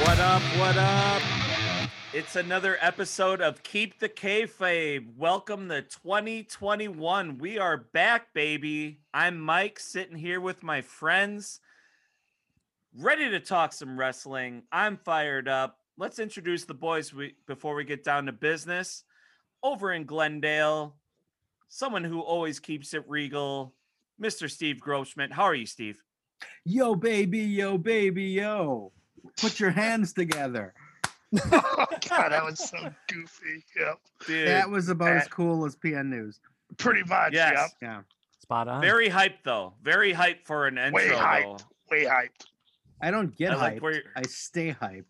What up? What up? It's another episode of Keep the Kayfabe. Welcome to 2021. We are back, baby. I'm Mike, sitting here with my friends, ready to talk some wrestling. I'm fired up. Let's introduce the boys before we get down to business. Over in Glendale, someone who always keeps it regal, Mr. Steve Grossman. How are you, Steve? Yo, baby, yo, baby, yo. Put your hands together. oh god, that was so goofy. Yep. Dude, That was about as cool as PN News. Pretty much. Yes. Yep. Yeah. Spot on. very hyped though. Very hyped for an intro. Way though. Way hyped. I don't get I like hyped. where I stay hyped.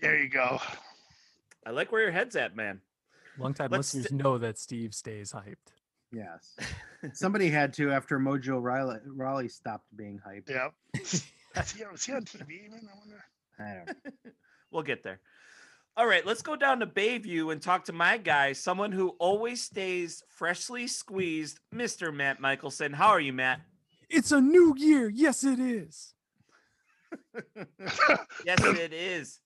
There you go. I like where your head's at, man. Longtime Let's listeners st- know that Steve stays hyped. Yes. Somebody had to after Mojo Rawley, Rawley stopped being hyped. Yep. Is he, is he on TV even? I wonder. I don't know. We'll get there. All right, let's go down to Bayview and talk to my guy, someone who always stays freshly squeezed, Mr. Matt Michelson. How are you, Matt? It's a new year. Yes, it is. Yes, it is.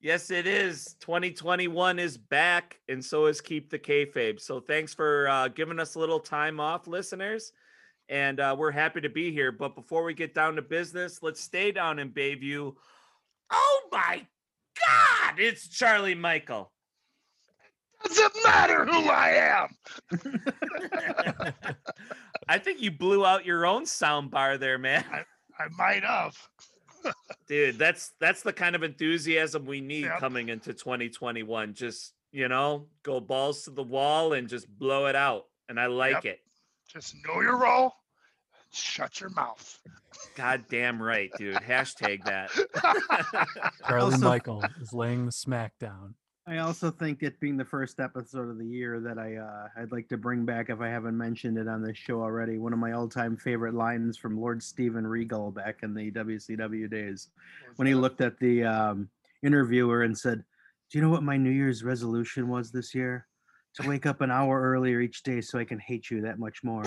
Yes, it is. 2021 is back, and so is Keep the Kayfabe. So thanks for uh, giving us a little time off, listeners. And uh, we're happy to be here. But before we get down to business, let's stay down in Bayview. Oh my God, it's Charlie Michael. Doesn't matter who I am. I think you blew out your own sound bar there, man. I might have. Dude, that's that's the kind of enthusiasm we need Yep. coming into 2021. Just, you know, go balls to the wall and just blow it out. And I like Yep. it. Just know your role. Shut your mouth. God damn right, dude. Hashtag that. Charlie Also- Michael is laying the smack down. I also think it being the first episode of the year that I uh, I'd like to bring back if I haven't mentioned it on this show already. One of my all-time favorite lines from Lord Steven Regal back in the WCW days when he looked at the um, interviewer and said, "Do you know what my New Year's resolution was this year? To wake up an hour earlier each day so I can hate you that much more."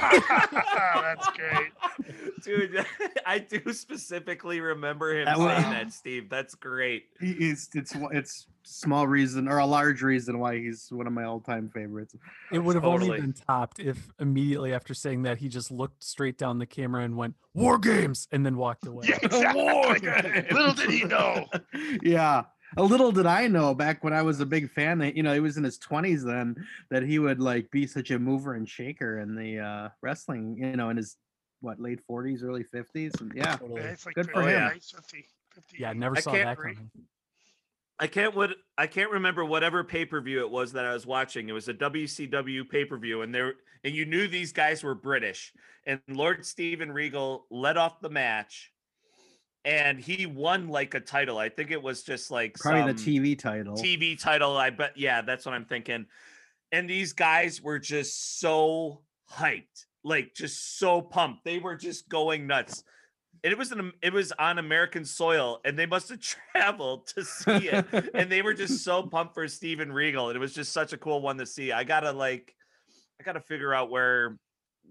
That's great. Dude, I do specifically remember him That saying was- that, Steve. That's great. He- It's it's it's small reason or a large reason why he's one of my all-time favorites. It would have Totally. only been topped if immediately after saying that he just looked straight down the camera and went "War Games" and then walked away. Yeah, exactly. Little did he know. yeah. A little did I know back when I was a big fan that you know he was in his twenties then that he would like be such a mover and shaker in the uh wrestling, you know, in his what late forties, early fifties. And yeah. Totally. Yeah, it's like Good for him. right? 50, 50. Yeah, I never I saw that re- coming. I can't what I can't remember whatever pay-per-view it was that I was watching. It was a WCW pay-per-view and there and you knew these guys were British. And Lord Steven Regal led off the match and he won like a title. I think it was just like Probably the TV title. TV title. I bet yeah, that's what I'm thinking. And these guys were just so hyped. Like just so pumped. They were just going nuts. And it was an it was on American soil and they must have traveled to see it and they were just so pumped for Steven Regal. And it was just such a cool one to see. I gotta like, I gotta figure out where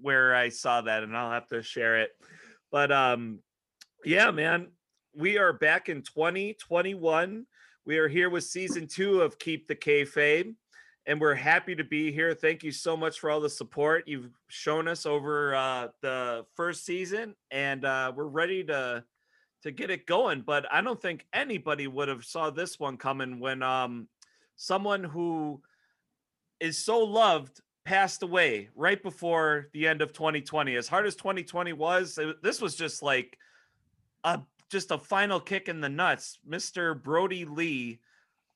where I saw that, and I'll have to share it. But um, yeah, man, we are back in 2021. We are here with season two of Keep the Kayfabe, and we're happy to be here. Thank you so much for all the support you've shown us over uh, the first season, and uh, we're ready to to get it going. But I don't think anybody would have saw this one coming when um someone who is so loved passed away right before the end of 2020. As hard as 2020 was, it- this was just like a just a final kick in the nuts. Mr. Brodie Lee,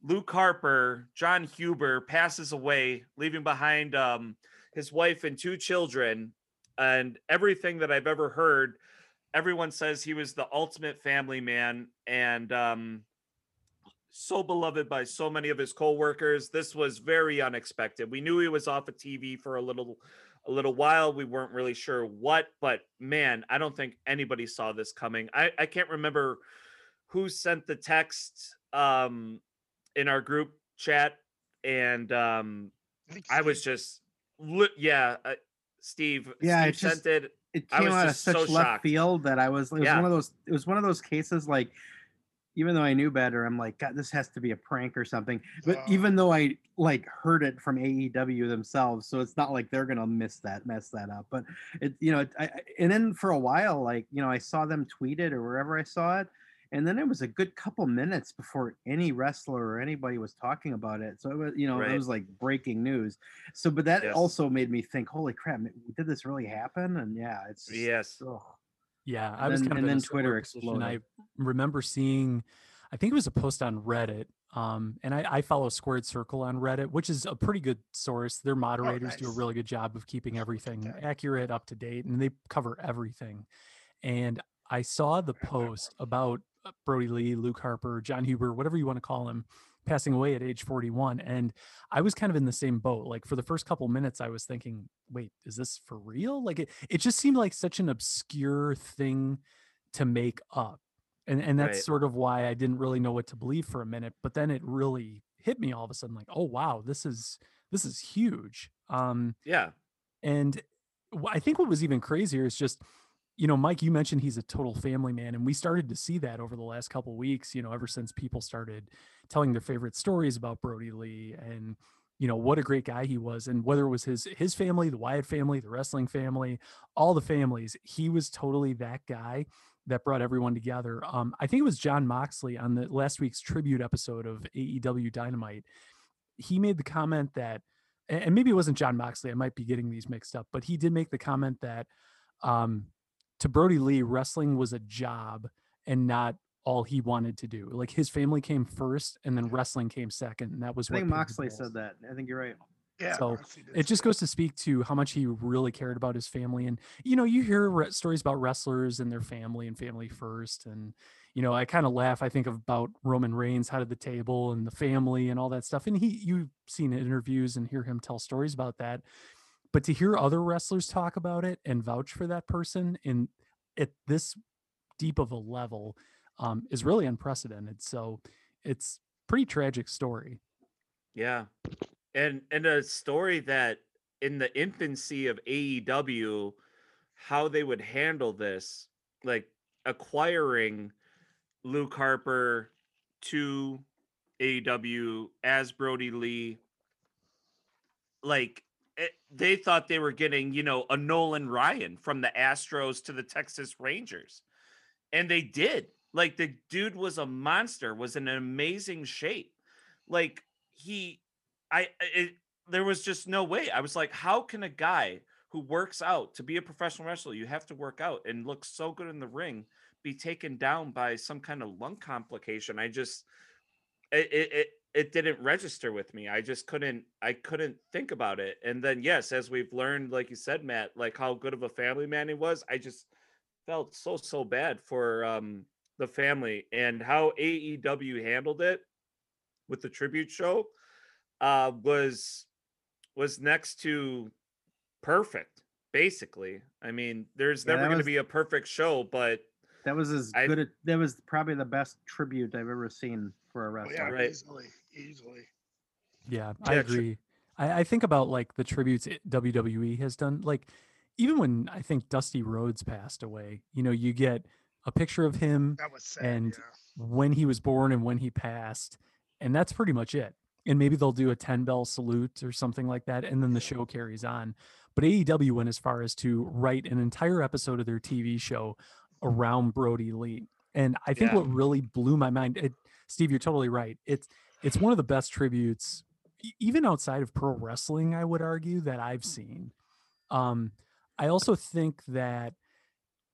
Luke Harper, Jon Huber passes away, leaving behind um, his wife and two children. And everything that I've ever heard, everyone says he was the ultimate family man. And um, so beloved by so many of his coworkers. This was very unexpected. We knew he was off of TV for a little a little while. We weren't really sure what, but man, I don't think anybody saw this coming. I, I can't remember who sent the text um in our group chat and um I, I was just li- yeah, uh, Steve Yeah, Steve it just- sent it it I came was out of such so left shocked. field that I was it was Yeah. one of those it was one of those cases like even though I knew better, I'm like, God, this has to be a prank or something. But Uh. even though I like heard it from AEW themselves, so it's not like they're gonna miss that, mess that up. But it, you know, it, I, and then for a while, like you know, I saw them tweet it or wherever I saw it, and then it was a good couple minutes before any wrestler or anybody was talking about it. So it was, you know, Right. it was like breaking news. So, but that Yes. also made me think, holy crap, did this really happen? And yeah, it's yes. ugh. Yeah, I was then- kind of and then Twitter position. I remember seeing, I think it was a post on Reddit. Um, and I, I follow Squared Circle on Reddit, which is a pretty good source. Their moderators do a really good job of keeping everything that. accurate, up to date, and they cover everything. And I saw the post about uh, Brodie Lee, Luke Harper, Jon Huber, whatever you want to call him, passing away at age 41. And I was kind of in the same boat. Like for the first couple minutes, I was thinking, wait, is this for real? Like it, it just seemed like such an obscure thing to make up. And and that's Right. sort of why I didn't really know what to believe for a minute. But then it really hit me all of a sudden, like, oh wow, this is this is huge. Um, Yeah. and I think what was even crazier is just, you know, Mike, you mentioned he's a total family man, and we started to see that over the last couple weeks. You know, ever since people started telling their favorite stories about Brodie Lee and you know what a great guy he was, and whether it was his his family, the Wyatt family, the wrestling family, all the families, he was totally that guy that brought everyone together. Um, I think it was Jon Moxley on the last week's tribute episode of AEW Dynamite. He made the comment that and maybe it wasn't Jon Moxley. I might be getting these mixed up, but he did make the comment that um, to Brodie Lee, wrestling was a job and not all he wanted to do. Like his family came first, and then wrestling came second, and that was I what think Moxley said that. I think you're right. Yeah, So, It just goes to speak to how much he really cared about his family, and you know, you hear re- stories about wrestlers and their family and family first, and you know, I kind of laugh. I think about Roman Reigns, head of the table, and the family and all that stuff. And he, you've seen interviews and hear him tell stories about that. But to hear other wrestlers talk about it and vouch for that person in at this deep of a level um, is really unprecedented. So it's pretty tragic story. Yeah. And and a story that in the infancy of AEW, how they would handle this, like acquiring Luke Harper to AEW as Brodie Lee, like it, they thought they were getting, you know, a Nolan Ryan from the Astros to the Texas Rangers. And they did. Like the dude was a monster, was in an amazing shape. Like he I it, there was just no way. I was like, how can a guy who works out to be a professional wrestler, you have to work out and look so good in the ring, be taken down by some kind of lung complication? I just it it it, it didn't register with me. I just couldn't I couldn't think about it. And then yes, as we've learned, like you said, Matt, like how good of a family man he was, I just felt so so bad for um the family and how AEW handled it with the tribute show uh was was next to perfect basically i mean there's Yeah, never going to was- be a perfect show but That was as I- good. A, that was probably the best tribute I've ever seen for a Oh, wrestler. yeah, Right. easily, easily. Yeah, I agree. I, I think about like the tributes WWE has done. Like even when I think Dusty Rhodes passed away, you know, you get a picture of him sad. And- yeah. when he was born and when he passed, and that's pretty much it. And maybe they'll do a 10 bell salute or something like that, and then the show carries on. But AEW went as far as to write an entire episode of their TV show around Brodie Lee. And I think Yeah. what really blew my mind, it, Steve, you're totally right. It's it's one of the best tributes, even outside of pro wrestling, I would argue that I've seen. Um, I also think that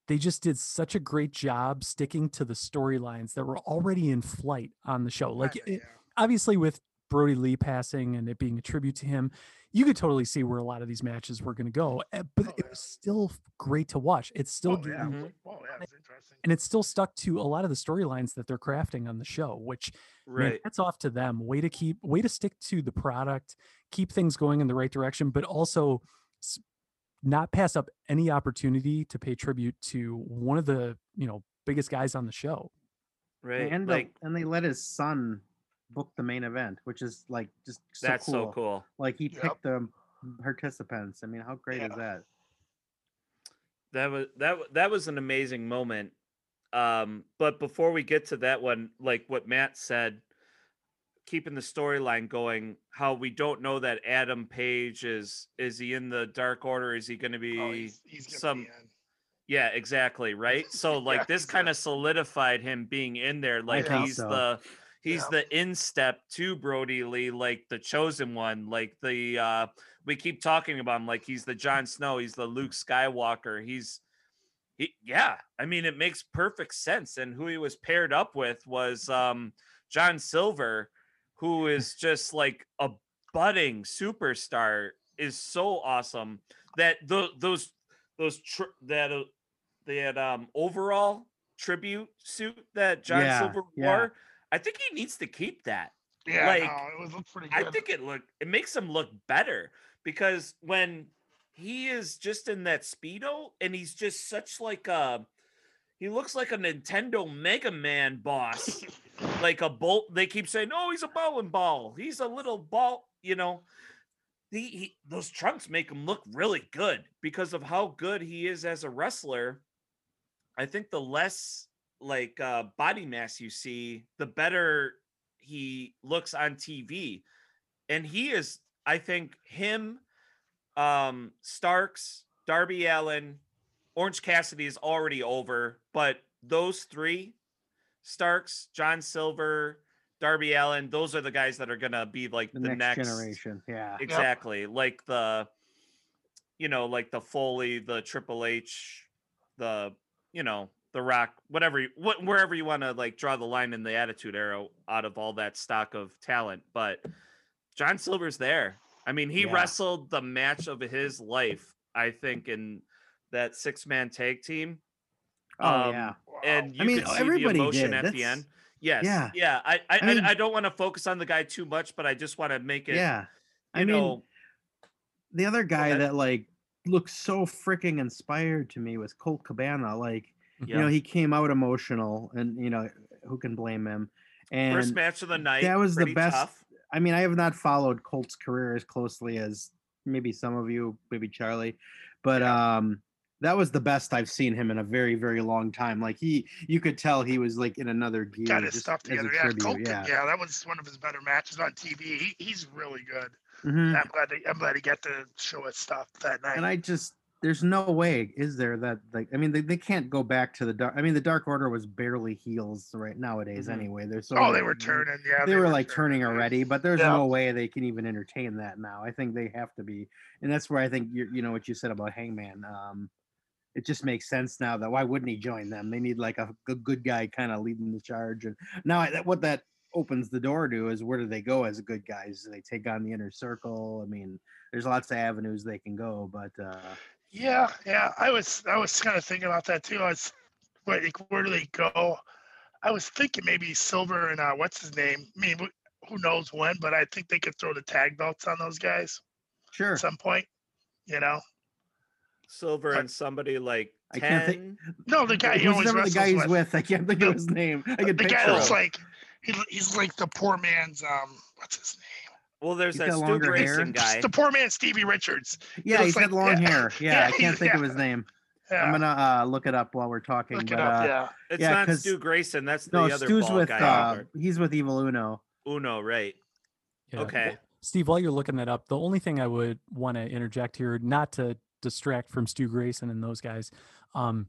they just did such a great job sticking to the storylines that were already in flight on the show. Like Kinda, it- obviously with Brodie Lee passing and it being a tribute to him, you could totally see where a lot of these matches were going to go. eh, But Oh, it was still great to watch. It's still Oh, drew yeah. you Oh, yeah, it's interesting. and it's still stuck to a lot of the storylines that they're crafting on the show which man, Right. hats off to them way to keep way to stick to the product keep things going in the right direction but also not pass up any opportunity to pay tribute to one of the you know biggest guys on the show Right. and the- like and they let his son book the main event, which is like just so that's cool. so cool. Like he Yep. picked the participants. I mean, how great is that? That was that that was an amazing moment. Um, but before we get to that one, like what Matt said, keeping the storyline going, how we don't know that Adam Page is is he in the Dark Order? Is he going to be? Oh, he's, he's some- be in. yeah, exactly. Right. So like Yeah, this kind of solidified him being in there. Like he's so. the he's Yeah. the instep to Brodie Lee, like the chosen one, like the uh we keep talking about him like he's the Jon Snow, he's the Luke Skywalker, he's he, yeah, I mean it makes perfect sense. And who he was paired up with was um John Silver, who is just like a budding superstar, is so awesome that the, those those tr- that uh, that um overall tribute suit that John Yeah, Silver yeah. I think he needs to keep that. Yeah, like, no, it was look pretty good. I think it look it makes him look better because when he is just in that speedo and he's just such like a he looks like a Nintendo Mega Man boss, like a bolt. They keep saying, "Oh, he's a bowling ball. He's a little ball." You know, he, he those trunks make him look really good because of how good he is as a wrestler. I think the less like uh, body mass you see, the better he looks on TV. And he is, I think, him, um, Starks, Darby Allin, Orange Cassidy is already over, but those three, Starks, John Silver, Darby Allin, those are the guys that are gonna be like The, the, next, next generation. Yeah. exactly like the you know like the foley the triple h the you know the rock whatever you, what wherever you want to like draw the line in the attitude era out of all that stock of talent but john silver's there i mean he Yeah. wrestled the match of his life i think in that six man tag team Oh Um, yeah. Wow. and you I mean, could see everybody the emotion did. at the end yes yeah. yeah i i, I mean- I, I don't want to focus on the guy too much but i just want to make it Yeah. I mean, know the other guy that like looked so freaking inspired to me was Colt Cabana. Like, you know, he came out emotional, and you know, who can blame him? And First match of the night. that was the best- tough. I mean, I have not followed Colt's career as closely as maybe some of you, maybe Charlie, but um that was the best I've seen him in a very, very long time. Like he, you could tell he was like in another gear. got his just stuff together. Yeah, tribute, Colt, yeah. yeah, that was one of his better matches on TV. He, he's really good. Mhm. I'm glad. They, I'm glad he got to show his stuff that night. And I just, there's no way, is there that like, I mean, they, they can't go back to the dark. I mean, the Dark Order was barely heels right nowadays Mhm. anyway. They're so. oh, they were turning. Yeah, They, were like turning yeah. already, but there's Yeah. no way they can even entertain that now. I think they have to be, and that's where I think you you know what you said about Hangman. Um, it just makes sense now that why wouldn't he join them? They need like a good, good guy kind of leading the charge. And now I, that, what that opens the door to is where do they go as good guys? Do they take on the inner circle? I mean, there's lots of avenues they can go, but uh, Yeah, yeah. I was I was kind of thinking about that too. I was where, like, where do they go? I was thinking maybe Silver and uh, what's his name? I mean, who knows when? But I think they could throw the tag belts on those guys sure. at some point. You know? Silver I- and somebody like I can't think- No, the guy he always the wrestles guy he's with. with? I can't think of his name. I The can guy picture that's him. like he, he's like the poor man's um what's his name? Well, there's He's that got Stu longer hair. Grayson guy. The poor man Stevie Richards. Yeah, looks he's like- got long yeah, hair. Yeah, yeah, I can't think of his name. Yeah, I'm gonna uh, look it up while we're talking. look but, it up. uh, yeah. It's yeah, not 'cause- Stu Grayson. That's the No, other Stu's bald with guy. uh, over. he's with Evil Uno. Uno, right? Yeah. Okay. Steve, while you're looking that up, the only thing I would want to interject here, not to distract from Stu Grayson and those guys, um,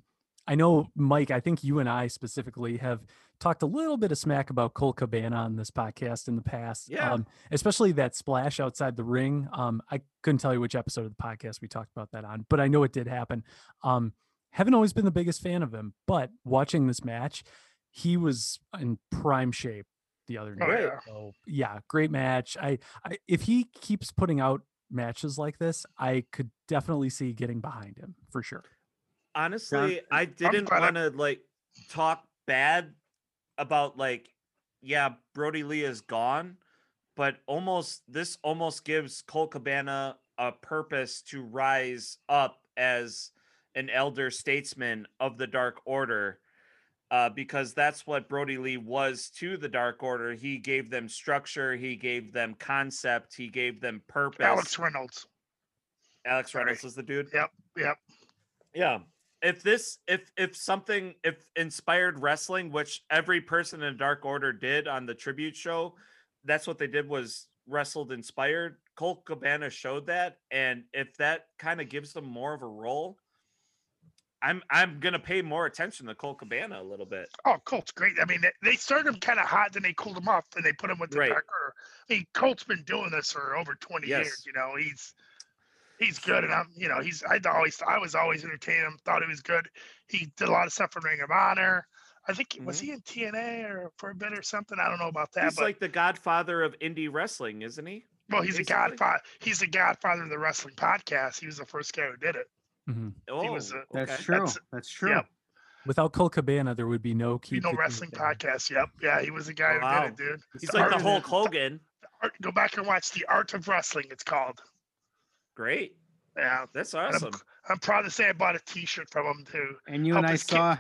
I know Mike. I think you and I specifically have talked a little bit of smack about Colt Cabana on this podcast in the past. Yeah. Um, especially that splash outside the ring. Um, I couldn't tell you which episode of the podcast we talked about that on, but I know it did happen. Um, haven't always been the biggest fan of him, but watching this match, he was in prime shape the other Oh, night. yeah. So yeah, great match. I, I if he keeps putting out matches like this, I could definitely see getting behind him for sure. honestly i didn't want to like talk bad about like yeah brodie lee is gone but almost this almost gives colt cabana a purpose to rise up as an elder statesman of the dark order uh, because that's what brodie lee was to the dark order he gave them structure he gave them concept he gave them purpose Alex Reynolds. alex Sorry. reynolds is the dude Yep. Yep. yeah. If this if if something if inspired wrestling, which every person in Dark Order did on the tribute show, that's what they did was wrestled inspired. Colt Cabana showed that. And if that kind of gives them more of a role, I'm I'm gonna pay more attention to Colt Cabana a little bit. Oh, Colt's great. I mean, they- they started him kind of hot, then they cooled him off, and they put him with the Right. dark order. I mean, Colt's been doing this for over 20 Yes. years. You know, he's he's good, and I'm, you know, he's I always I was always entertaining him. Thought he was good. He did a lot of stuff for Ring of Honor. I think was Mhm. he in TNA or for a bit or something? I don't know about that, He's but like the godfather of indie wrestling, isn't he? well, he's a godfather. He's the godfather of the wrestling podcast. He was the first guy who did it. Mhm. Oh, was a- That's okay. true. That's- That's, true. Yep. Without Colt Cabana, there would be no You keep know, wrestling Kayfabe. podcast. Yep. Yeah, he was the guy Oh, who wow. did it, dude. He's The like the art- Hulk Hogan. Art- Go back and watch the Art of Wrestling. It's called. Great. Yeah. That's And I'm- awesome. I'm proud to say I bought a T-shirt from him too. And you Help and I his kid- saw.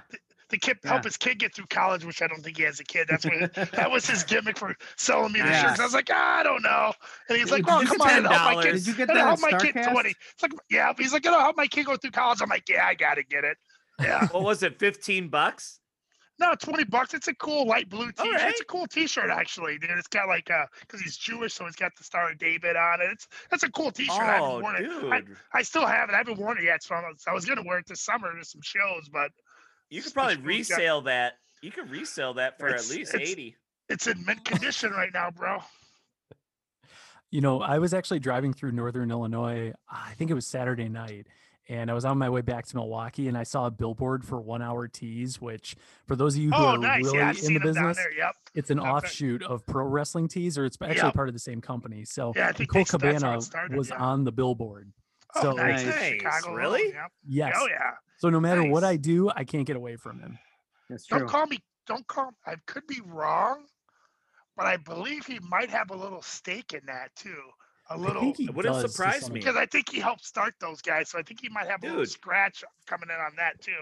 The kid Yeah. help his kid get through college, which I don't think he has a kid. That's what that was his gimmick for selling me the Yes. shirts. I was like, ah, I don't know. And he's like, Did Oh, come on, help my kid. Did you get that help my kid Starcast? 20. It's like, yeah, he's like, it'll help my kid go through college. I'm like, yeah, I gotta get it. Yeah. What was it? 15 bucks? No, 20 bucks. It's a cool light blue t-shirt. Alright. It's a cool t-shirt actually, dude. It's got like uh because he's Jewish, so it's got the Star of David on it. It's that's a cool t-shirt. I haven't Oh, worn it. dude. I, I still have it. I haven't worn it yet, so I was, I was gonna wear it this summer to some shows, but You could probably really got- that. You could resell that for at least it's- 80. it's in mint condition right now, bro. You know, I was actually driving through northern Illinois. I think it was Saturday night, and I was on my way back to Milwaukee, and I saw a billboard for One Hour Tees, which, for those of you who Oh, are nice. really Yeah, in the business. Yep. it's an Yep, that- offshoot of Pro Wrestling Tees, or it's actually Yep. part of the same company. So Yeah, I and think Colt they- that's how it Cabana started, was yeah. on the billboard. Oh, So nice. Nice. Nice. Chicago. Really? Yep. yes, Oh yeah. so no matter what I do, I can't get away from him. That's true. Don't call me. Don't call. I could be wrong, but I believe he might have a little stake in that too. A I little. It wouldn't surprise me. because I think he helped start those guys, so I think he might have a little scratch coming in on that too.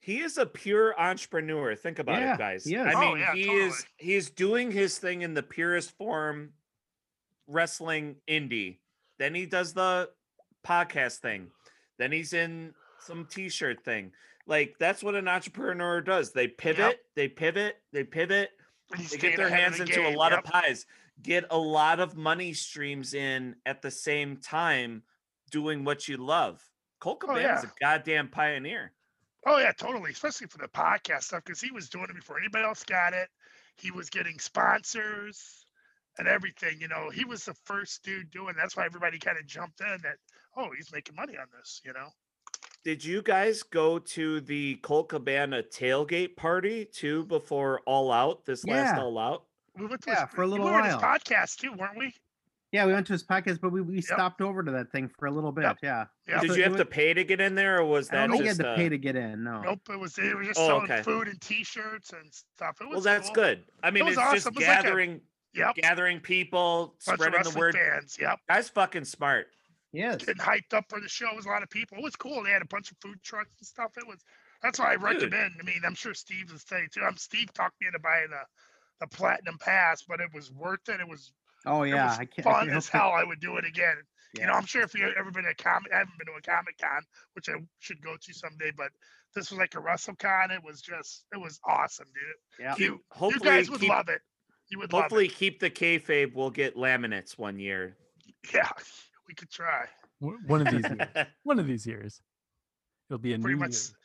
He is a pure entrepreneur. Think about Yeah, it, guys. Yeah, is. I Oh, mean, yeah, he totally. is he's doing his thing in the purest form wrestling indie. Then he does the podcast thing. Then he's in some t-shirt thing. Like that's what an entrepreneur does. They pivot, they pivot, they pivot, And he's they get their hands the into a lot yep. of pies, get a lot of money streams in at the same time doing what you love. Colt Oh, Cabana's yeah. a goddamn pioneer. Oh yeah, totally. Especially for the podcast stuff, because he was doing it before anybody else got it. He was getting sponsors and everything. You know, he was the first dude doing. That's why everybody kind of jumped in. That oh, he's making money on this. You know. Did you guys go to the Colt Cabana tailgate party too before All Out? This last All Out. We went to Yeah, his, for a little we were at his while. podcast too, weren't we? Yeah, we went to his podcast, but we, we stopped over to that thing for a little bit. Yep. Yeah. Yeah. Did So you have wa- to pay to get in there, or was I that don't think you had to uh, pay to get in. No. Nope. It was. It was just Oh, selling okay. food and T-shirts and stuff. It was. well, that's cool. good. I mean, was it's awesome. just It was like a- gathering, Yep. gathering people, Bunch spreading the word. fans. Yep. Guy's fucking smart. Yes. getting hyped up for the show. It was a lot of people. It was cool. They had a bunch of food trucks and stuff. It was that's why I recommend. I mean, I'm sure Steve was saying too. I'm Steve talked me into buying the the platinum pass, but it was worth it. It was, Oh it yeah. was I can't. I fun can't as help hell. I would do it again. it. You know, I'm sure if you've ever been to a comic, I haven't been to a comic con, which I should go to someday, but this was like a WrestleCon. It was just, it was awesome, dude. Yeah. Keep, You, you guys would keep, love it. You would hopefully keep the kayfabe. We'll get laminates one year. Yeah, we could try. One of these years. One of these years. It'll be a Pretty new much, year.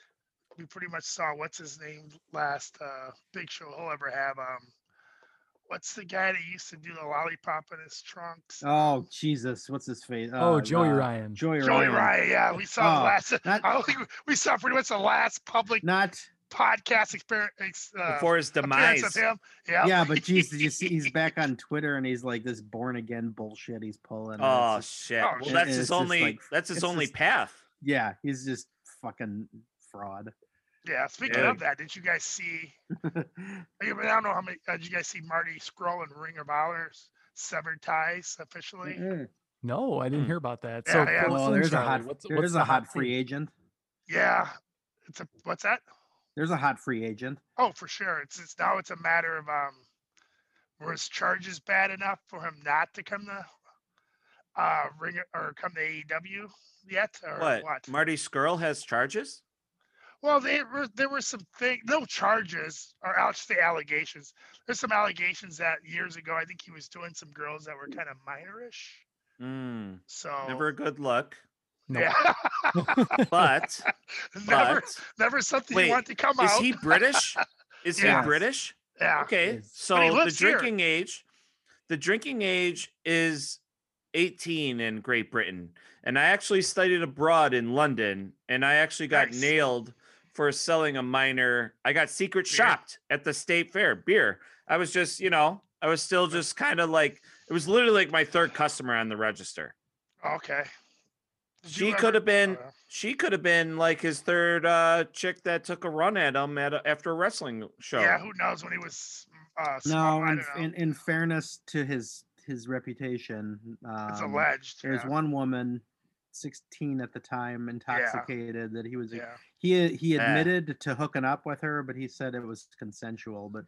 we pretty much saw what's his name last uh big show he'll ever have. Um, what's the guy that used to do the lollipop in his trunks? Oh Jesus! What's his face? Oh, Uh, Joey uh, Ryan. Joey, Joey Ryan. Ryan. Yeah, we saw the Oh, last. not- I think we saw pretty much the last public. Not podcast experience uh, Before his demise. of him. Yeah. Yeah, but geez, did you see he's back on Twitter and he's like this born again bullshit he's pulling. Oh just- shit. oh, Well, that's his only like- that's his only just- path. yeah, he's just fucking fraud. Yeah. Speaking Yeah. of that, did you guys see? I don't know how many. Uh, did you guys see Marty Scurll and Ring of Honors severed ties officially? No, I didn't Hmm. hear about that. Yeah, so yeah. fill well, in, there's a hot What's, there's what's a the hot thing? free agent. Yeah. It's a what's that? There's a hot free agent. Oh, for sure. It's it's now it's a matter of um, were his charges bad enough for him not to come to uh ring or come to AEW yet or What? what? Marty Scurll has charges? Well, there were there were some things, no charges, or I'll just say allegations. There's some allegations that years ago, I think he was doing some girls that were kind of minorish. Mm, So never a good look. Nope. yeah, But never, but never something wait, you want to come is out. Is he British? Is Yes. he British? yeah, Okay, so the lives here. drinking age, the drinking age is 18 in Great Britain, and I actually studied abroad in London, and I actually got Nice. nailed for selling a minor. I got secret Beer? shopped at the state fair. Beer. I was just, you know, I was still just kind of like it was literally like my third customer on the register. okay. Did She could have been. uh, She could have been like his third uh chick that took a run at him at a, after a wrestling show. yeah, who knows when he was uh, No, small, I in, in, in fairness to his his reputation, it's um, alleged. There's yeah. one woman, 16 at the time, intoxicated, that he was. Yeah. He he Yeah. admitted to hooking up with her, but he said it was consensual. But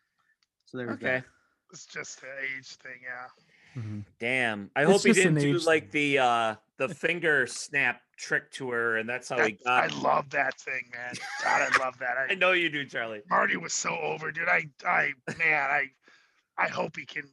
so there was Okay. that. It's just an age thing, yeah. Mhm. Damn. I It's hope he didn't do like thing. the uh the finger snap trick to her, and that's how he got. I got. love that thing, man. God, I love that. I I, know you do, Charlie. Marty was so over, dude. I, I, man, I, I hope he can,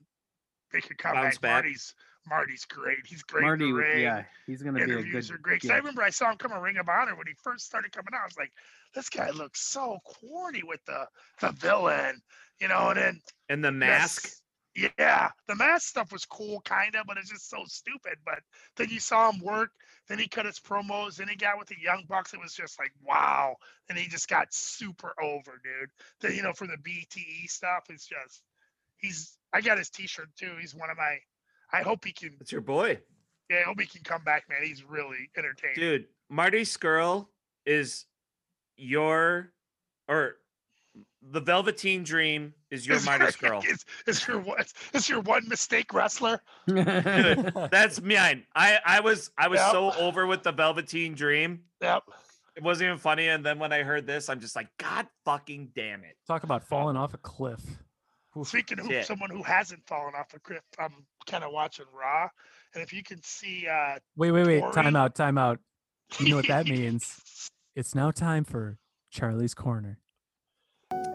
they can come Bounce back. back. Marty's, Marty's great. He's great. Marty, in the ring. yeah, he's gonna be a Interviews good. are great. 'Cause I remember I saw him come a Ring of Honor when he first started coming out. I was like, this guy looks so corny with the the villain, you know. And then And the mask. yes, yeah, the mask stuff was cool, kind of, but it's just so stupid. But then you saw him work. Then he cut his promos. Then he got with the Young Bucks. It was just like wow. And he just got super over, dude. Then you know for the BTE stuff, it's just he's. I got his T-shirt too. He's one of my. I hope he can. It's your boy, Yeah, I hope he can come back, man. He's really entertaining. dude. Marty Scurll is your or the Velveteen Dream is your Is Marty your- Scurll. Is, is your one is your one mistake wrestler? Dude, that's mine. I I was I was Yep. so over with the Velveteen Dream. Yep. It wasn't even funny, and then when I heard this, I'm just like, God fucking damn it. Talk about falling um, off a cliff. Oof. Speaking of Shit. someone who hasn't fallen off a cliff, I'm kind of watching Raw, and if you can see, uh, Wait, wait, wait. Torrie? Time out. Time out. You know what that means? It's now time for Charlie's Corner.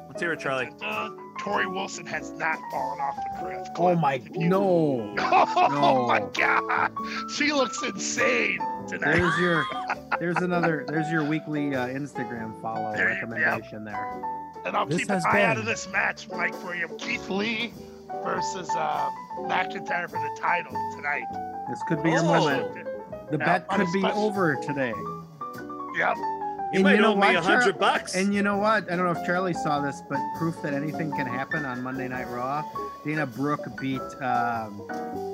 Let's hear it, Charlie. uh, Torrie Wilson has not fallen off the cliff. oh my you- no! Oh my god, she looks insane tonight. There's your there's another there's your weekly uh, Instagram follow There you- yeah. recommendation there. And I'll This keep an has eye out of been- this match, Mike, for you. Keith Lee versus uh, McIntyre for the title tonight. This could be your Oh. moment. The Yeah, bet on a could be special- over today. Yep. You And might you know owe me a what, Char- hundred bucks. And you know what? I don't know if Charlie saw this, but proof that anything can happen on Monday Night Raw. Dana Brooke beat um,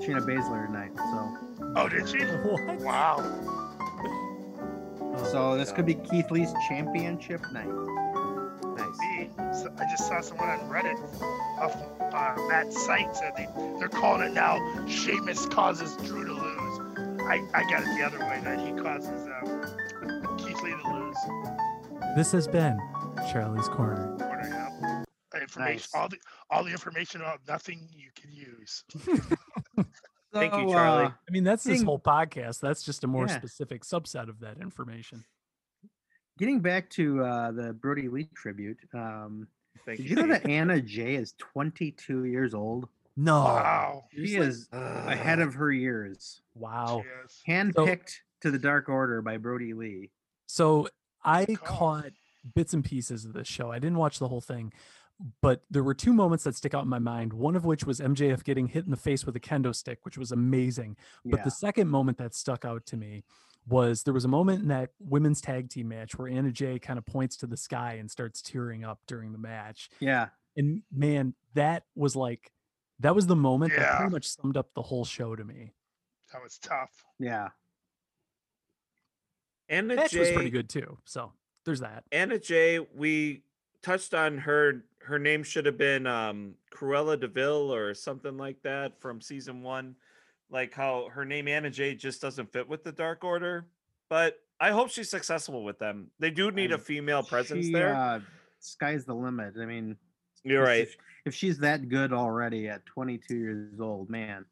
Shayna Baszler tonight. So Oh, did she? What? Wow. so this could be Keith Lee's championship night. nice. So I just saw someone on Reddit off uh, Matt Site said they, they're calling it now Sheamus causes Drew to lose. I, I got it the other way that he causes um, Keith Lee to lose. This has been Charlie's Corner. Corner, yeah. Information, Nice. all the all the information about nothing you can use. Thank you, Charlie. uh, I mean, that's this whole podcast. That's just a more Yeah. specific subset of that information. getting back to uh, the Brodie Lee tribute. Um, Thank did you. you know that Anna Jay is 22 years old? No. Wow. She is ahead of her years. Wow. Yes. Handpicked to the Dark Order by Brodie Lee. So I caught bits and pieces of this show. I didn't watch the whole thing, but there were two moments that stick out in my mind. One of which was MJF getting hit in the face with a kendo stick, which was amazing. But the second moment that stuck out to me was there was a moment in that women's tag team match where Anna Jay kind of points to the sky and starts tearing up during the match. Yeah. And man, that was like that was the moment that Yeah. pretty much summed up the whole show to me. That was tough. Yeah. Anna Match was pretty good too. So there's that. Anna Jay, we touched on her. Her name should have been um, Cruella de Vil or something like that from season one. Like how her name Anna Jay just doesn't fit with the Dark Order. But I hope she's successful with them. They do need a female presence She, there. Uh, sky's the limit. I mean, You're right. If, if she's that good already at 22 years old, man.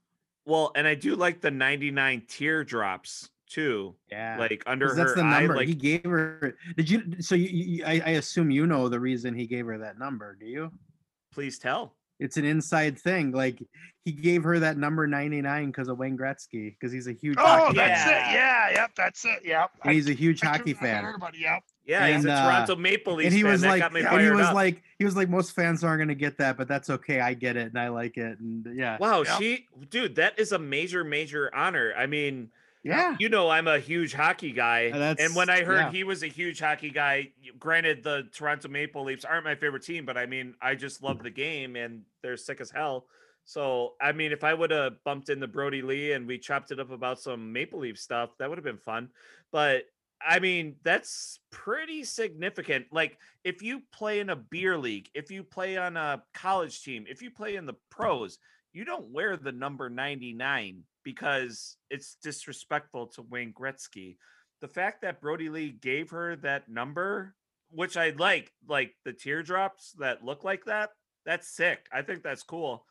Well, and I do like the 99 teardrops too. Yeah. Like under 'Cause her that's the eye. number Like he gave her. Did you? So you, you I, I assume you know the reason he gave her that number. Do you? please tell. It's an inside thing. Like he gave her that number 99 because of Wayne Gretzky because he's a huge. Oh, hockey that's fan. it. Yeah, yep, that's it. Yep. And he's a huge I hockey I fan. heard about it, Yep. Yeah, he's a uh, Toronto Maple Leafs and he fan. was that like, got me and he was up. like, he was like, most fans aren't gonna get that, but that's okay. I get it, and I like it, and yeah, Wow, Yep. she dude, that is a major, major honor. I mean, yeah, you know, I'm a huge hockey guy. And when I heard yeah. he was a huge hockey guy, granted the Toronto Maple Leafs aren't my favorite team, but I mean, I just love the game and they're sick as hell. So, I mean, if I would have bumped into Brodie Lee and we chopped it up about some Maple Leaf stuff, that would have been fun. But I mean, that's pretty significant. Like, if you play in a beer league, if you play on a college team, if you play in the pros, you don't wear the number 99 because it's disrespectful to Wayne Gretzky. The fact that Brodie Lee gave her that number, which I like, like the teardrops that look like that, that's sick. I think that's cool.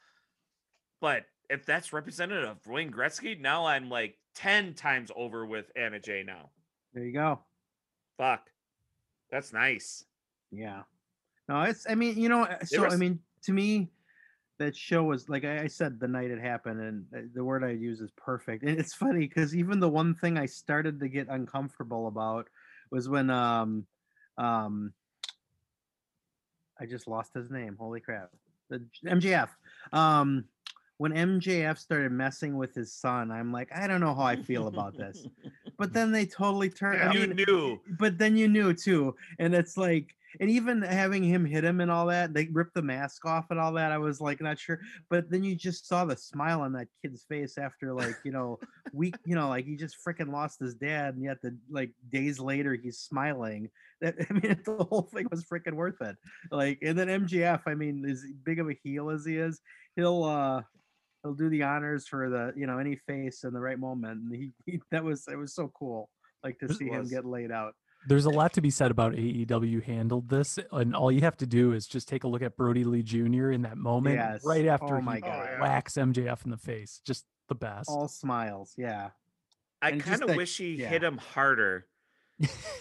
But if that's representative of Wayne Gretzky, now I'm like 10 times over with Anna Jay now. there you go. Fuck. That's nice. Yeah. No, it's. I mean, you know. So I mean, to me, that show was like I I said the night it happened, and uh, the word I use is perfect. And it's funny because even the one thing I started to get uncomfortable about was when um um I just lost his name. Holy crap! The J- MJF. Um, when MJF started messing with his son, I'm like, I don't know how I feel about this. But then they totally turned. I you mean, knew. but then you knew too and it's like and even having him hit him and all that they ripped the mask off and all that i was like not sure but then you just saw the smile on that kid's face after like you know week you know like he just freaking lost his dad and yet the like days later he's smiling. That i mean the whole thing was freaking worth it. Like and then mgf i mean as big of a heel as he is he'll uh he'll do the honors for the you know any face in the right moment and he, he that was it was so cool like to It see him get laid out There's a lot to be said about AEW handled this, and all you have to do is just take a look at Brodie Lee Jr. in that moment, Yes. right after Oh my he God. yeah. whacks MJF in the face. Just the best. all smiles yeah I kind of wish he yeah. hit him harder.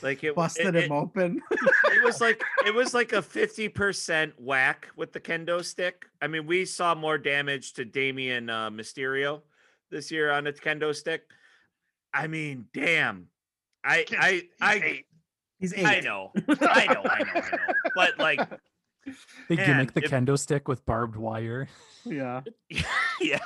Like it busted it, him it- open it was like it was like a 50% whack with the kendo stick. I mean, we saw more damage to Damian uh, Mysterio this year on a kendo stick. I mean, damn. I Kid's- I he's I eight. he's eight I know. I know, I know, I know. But like they man, gimmick the if- kendo stick with barbed wire. yeah yeah.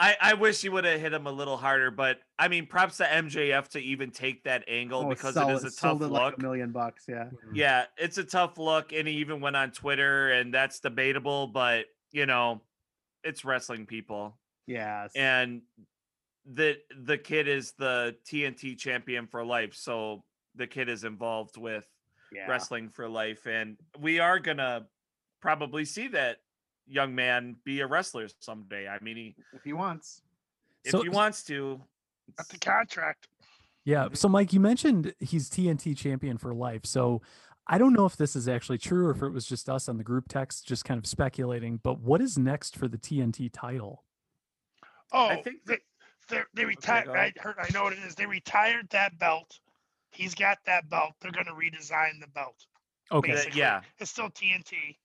I, I wish he would have hit him a little harder, but I mean, props to MJF to even take that angle Oh, because sell it is a tough it like look. a million bucks yeah mm. Yeah, it's a tough look, and he even went on Twitter, and that's debatable, but you know, it's wrestling people, Yeah. and the the kid is the TNT champion for life, so the kid is involved with yeah. wrestling for life, and we are gonna probably see that young man be a wrestler someday. I mean, he if he wants if So- he wants to. Got the contract. Yeah. So, Mike, you mentioned he's TNT champion for life. So, I don't know if this is actually true or if it was just us on the group text just kind of speculating. But what is next for the TNT title? Oh, I think they they, they retired. go I heard. I know what it is. They retired that belt. He's got that belt. They're going to redesign the belt. Okay. Basically. yeah. It's still TNT,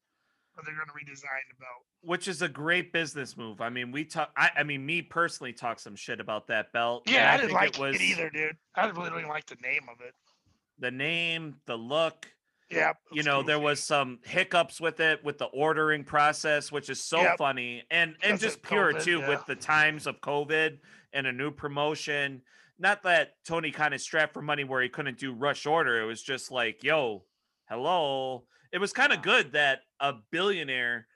but they're going to redesign the belt. which is a great business move. I mean, we talk. I, I mean, me personally talk some shit about that belt. Yeah, I, didn't think like it was it either, dude. I really didn't like the name of it. the name, the look. Yeah. You was know, there was some hiccups with it, with the ordering process, which is so Yep. funny, and and Because just pure COVID, too yeah. with the times of COVID and a new promotion. not that Tony kind of strapped for money where he couldn't do rush order. It was just like, yo, hello. It was kind of good that a billionaire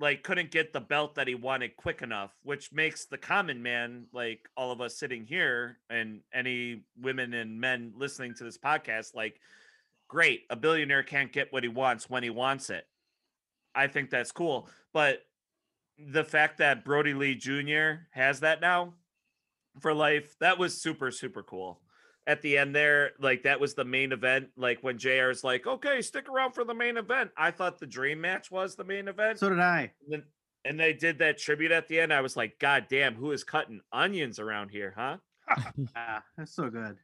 like couldn't get the belt that he wanted quick enough, which makes the common man, like all of us sitting here and any women and men listening to this podcast, like, great, a billionaire can't get what he wants when he wants it. I think that's cool. But the fact that Brodie Lee Jr. has that now for life, that was super, super cool. At the end there, like that was the main event. Like when JR is like, okay, stick around for the main event. I thought the dream match was the main event. So did I. And, then, and they did that tribute at the end. I was like, God damn, who is cutting onions around here, huh? Yeah, that's so good.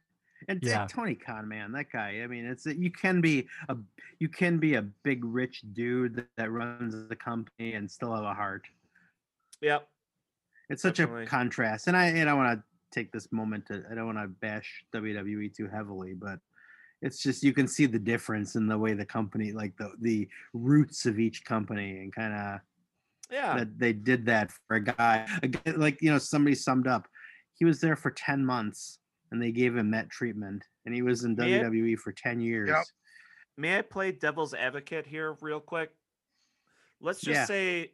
And Yeah. Tony Khan, man, that guy. I mean, it's you can be a you can be a big rich dude that, that runs the company and still have a heart. Yep. It's such Definitely. a contrast, and I and I want to take this moment to I don't want to bash WWE too heavily, but it's just you can see the difference in the way the company, like the the roots of each company, and kind of Yeah. that they did that for a guy like you know somebody summed up he was there for 10 months and they gave him that treatment and he was in Yeah. WWE for 10 years May I play devil's advocate here real quick? Let's just Yeah. say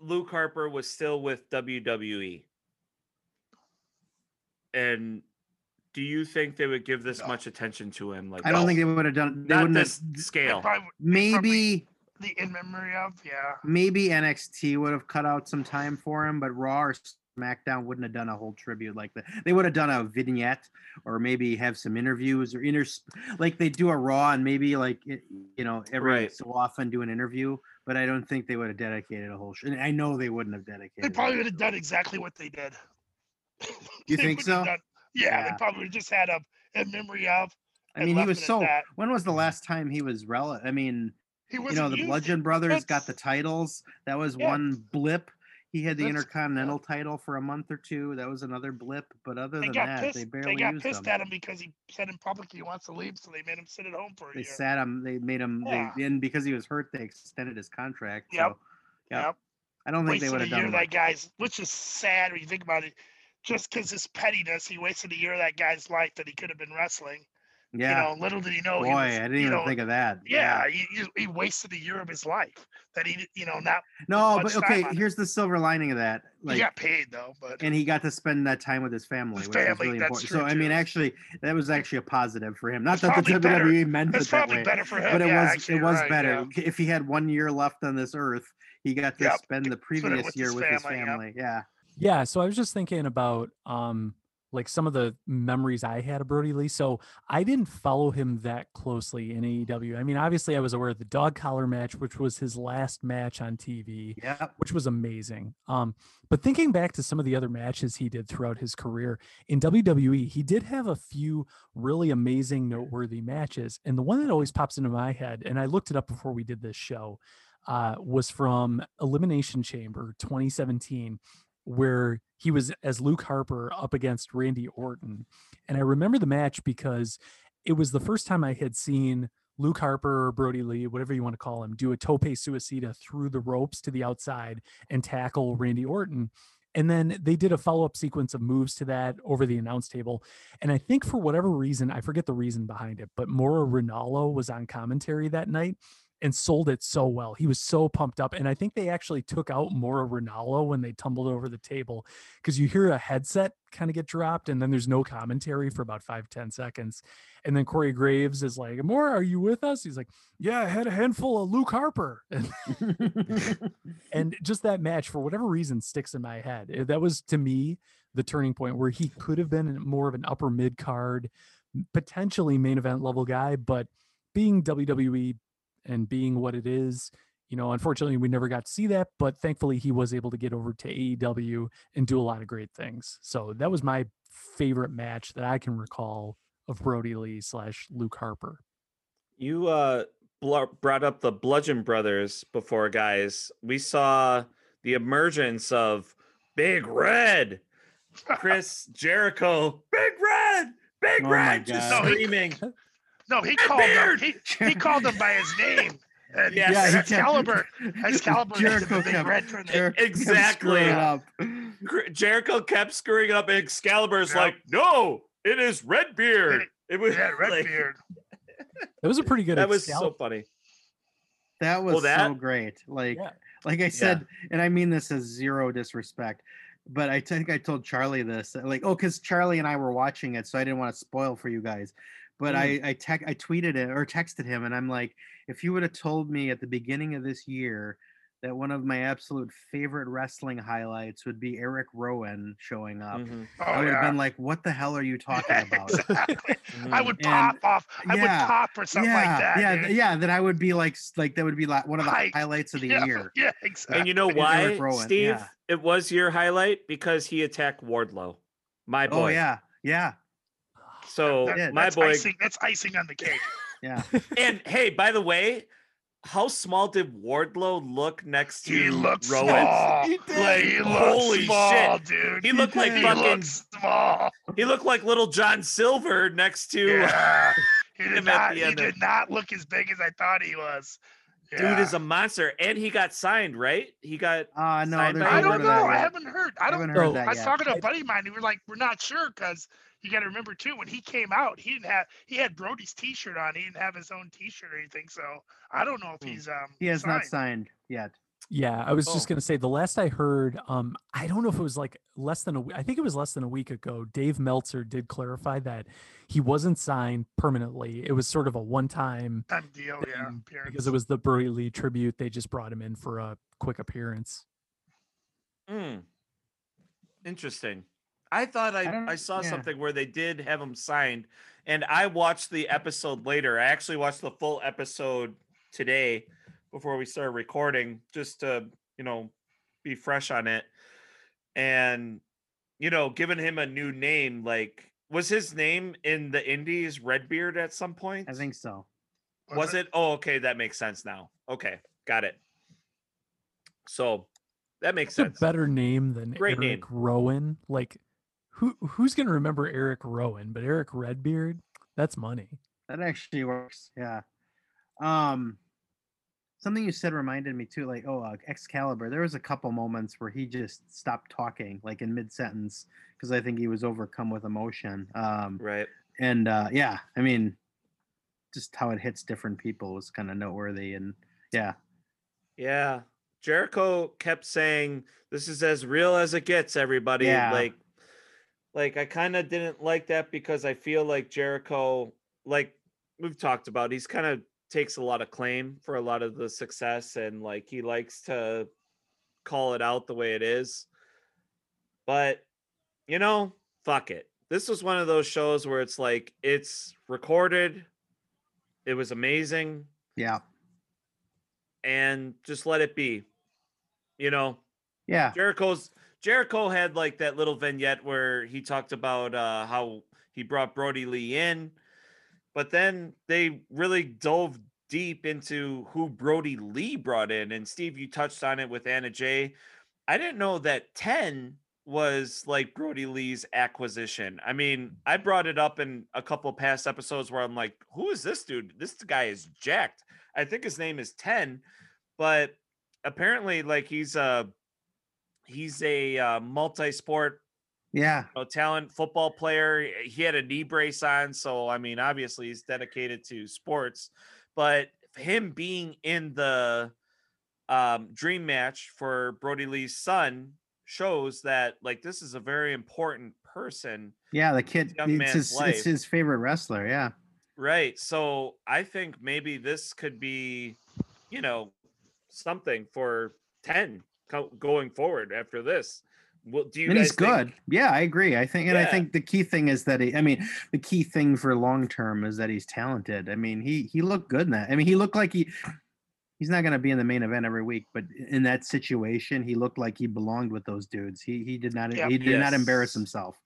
Luke Harper was still with WWE. And do you think they would give this No. much attention to him? Like I don't think they would have done they not wouldn't this have scale. Probably maybe the in memory of, yeah. maybe NXT would have cut out some time for him but Raw or SmackDown wouldn't have done a whole tribute like that they would have done a vignette or maybe have some interviews or inter like they do a Raw and maybe like you know every Right. so often do an interview but I don't think they would have dedicated a whole I know they wouldn't have dedicated They probably would have done exactly what they did. You They think so? done- yeah, Yeah. they probably just had a in memory of. I mean, he was so. When was the last time he was relevant? I mean, He was you know, the Bludgeon Brothers got the titles. That was Yeah. one blip. He had the That's- Intercontinental title for a month or two. That was another blip. But other They than that, pissed. they They, got used pissed him. at him because he said in public he wants to leave, so they made him sit at home for a They year. sat him. They made him. Yeah. They, and because he was hurt, they extended his contract. Yep. So, yeah, Yep. I don't think they wasted would a have year done of that guy's, which is sad when you think about it. Just because his pettiness, he wasted a year of that guy's life that he could have been wrestling. Yeah. You know, little did he know. Boy, he was, I didn't even know, think of that. Yeah, he, he- he wasted a year of his life that he, you know, not. No, but okay. on it. Here's the silver lining of that. he Like, got paid though, but and he got to spend that time with his family, His which was family, really that's important. true, So I mean, actually, that was actually a positive for him. Not It's that the probably better- WWE meant it's it that probably way, better for him. but it yeah, was actually, it was right, better yeah. if he had one year left on this earth. He got to Yep, spend the previous with year his with his family, yep. family. Yeah, Yeah, so I was just thinking about um like some of the memories I had of Brodie Lee. So I didn't follow him that closely in AEW. I mean, obviously I was aware of the dog collar match, which was his last match on TV, yeah. which was amazing. Um, but thinking back to some of the other matches he did throughout his career in WWE, he did have a few really amazing, noteworthy matches. And the one that always pops into my head, and I looked it up before we did this show, uh, was from Elimination Chamber 2017, where he was as Luke Harper up against Randy Orton. And I remember the match because it was the first time I had seen Luke Harper or Brodie Lee, whatever you want to call him, do a tope suicida through the ropes to the outside and tackle Randy Orton. And then they did a follow up sequence of moves to that over the announce table. And I think for whatever reason, I forget the reason behind it, but Mauro Ranallo was on commentary that night and sold it so well. He was so pumped up. And I think they actually took out Mauro Ranallo when they tumbled over the table because you hear a headset kind of get dropped and then there's no commentary for about five ten seconds. And then Corey Graves is like, Mauro, are you with us? He's like, Yeah, I had a handful of Luke Harper. And, just that match, for whatever reason, sticks in my head. Uh, That was to me the turning point where he could have been more of an upper mid card, potentially main event level guy, but being WWE and being what it is, you know, unfortunately, we never got to see that, but thankfully, he was able to get over to AEW and do a lot of great things. So that was my favorite match that I can recall of Brodie Lee slash Luke Harper. You uh bl- brought up the Bludgeon Brothers before, guys. We saw the emergence of Big Red, Chris Jericho, Big Red, Big Oh Red, just God. Screaming. No, he called him. He, he called him by his name. And Yes. Yeah, Excalibur. Excalibur. Jericho Jericho kept- red from the- Jer- kept Exactly. screwing up. Jericho kept screwing up. and Excalibur's Yep. like, no, it is Redbeard. It was Yeah, red like- beard. That was a pretty good. That was so funny. That was so that- great. Like, Yeah. like I said, and I mean this as zero disrespect, but I think I told Charlie this. Like, oh, because Charlie and I were watching it, so I didn't want to spoil for you guys. But I I tech I tweeted it or texted him, and I'm like, if you would have told me at the beginning of this year that one of my absolute favorite wrestling highlights would be Eric Rowan showing up, Mhm, Oh, I would have yeah. been like, what the hell are you talking about? exactly. I mhm. would And- pop off. I would yeah, pop or something yeah, like that. yeah, dude. th- yeah. That I would be like, like that would be like one of the Right. highlights of the yeah, year. Yeah, exactly. And you know Eric why, Rowan, Steve? yeah. It was your highlight because he attacked Wardlow, my boy. Oh yeah, yeah, So That- Yeah, my that's boy. icing. That's icing on the cake. yeah. And hey, by the way, how small did Wardlow look next to He looks Rowan? small. Like, he holy small, shit. dude. He looked like He fucking. looks small. He looked like little John Silver next to. Yeah. He did not. He end of- did not look as big as I thought he was. Dude is a monster, and he got signed, right? He got. Uh no, Signed by I don't know. I haven't heard. I don't haven't know. heard that I was yet. talking to a buddy of mine. who were like, "We're not sure because you got to remember too. When he came out, he didn't have. He had Brodie's T-shirt on. He didn't have his own T-shirt or anything. So I don't know if Hmm. he's um. He has not signed. signed yet. Yeah, I was just Oh. gonna say the last I heard, um, I don't know if it was like less than a week. I think it was less than a week ago. Dave Meltzer did clarify that he wasn't signed permanently. It was sort of a one-time Time deal, yeah. Appearance. because it was the Lee tribute. They just brought him in for a quick appearance. Hmm. Interesting. I thought I, I I, saw yeah. something where they did have him signed, and I watched the episode later. I actually watched the full episode today before we started recording, just to you know be fresh on it. And you know, giving him a new name, like was his name in the Indies Redbeard at some point? I think so. was it? Oh, okay, that makes sense now. Okay, got it. So that makes It's a sense. better name than Great Eric name. Rowan. Like, who who's gonna remember Eric Rowan? But Eric Redbeard, that's money. That actually works. Yeah. Um, something you said reminded me too. Like, oh, uh, Excalibur. There was a couple moments where he just stopped talking, like in mid sentence, because I think he was overcome with emotion. Um, Right. and uh, yeah, I mean, just how it hits different people was kind of noteworthy. And yeah, Yeah. Jericho kept saying, This is as real as it gets, everybody. Yeah. Like, like I kind of didn't like that because I feel like Jericho, like we've talked about, he's kind of takes a lot of claim for a lot of the success and like he likes to call it out the way it is. But you know, fuck it. This was one of those shows where it's like it's recorded. It was amazing yeah, and just let it be. You know, yeah, Jericho's Jericho had like that little vignette where he talked about uh how he brought Brodie Lee in, but then they really dove deep into who Brodie Lee brought in. And Steve, you touched on it with Anna Jay. I didn't know that 10 was like Brodie Lee's acquisition. I mean, I brought it up in a couple past episodes where I'm like, who is this dude? This guy is jacked. I think his name is 10, but apparently like he's a he's a uh, multi-sport yeah, you know, talent football player. He had a knee brace on, so I mean, obviously he's dedicated to sports. But him being in the um, dream match for Brodie Lee's son shows that like this is a very important person, yeah. The kid, young it's man's his, life. it's his favorite wrestler. Yeah, right? So I think maybe this could be, you know, something for ten co- going forward after this. Well, do you and guys he's good. think- Yeah, I agree. I think, and I think the key thing is that he. I mean, the key thing for long term is that he's talented. I mean, he he looked good in that. I mean, he looked like he. He's not going to be in the main event every week, but in that situation, he looked like he belonged with those dudes. He he did not Yep. he did not embarrass himself.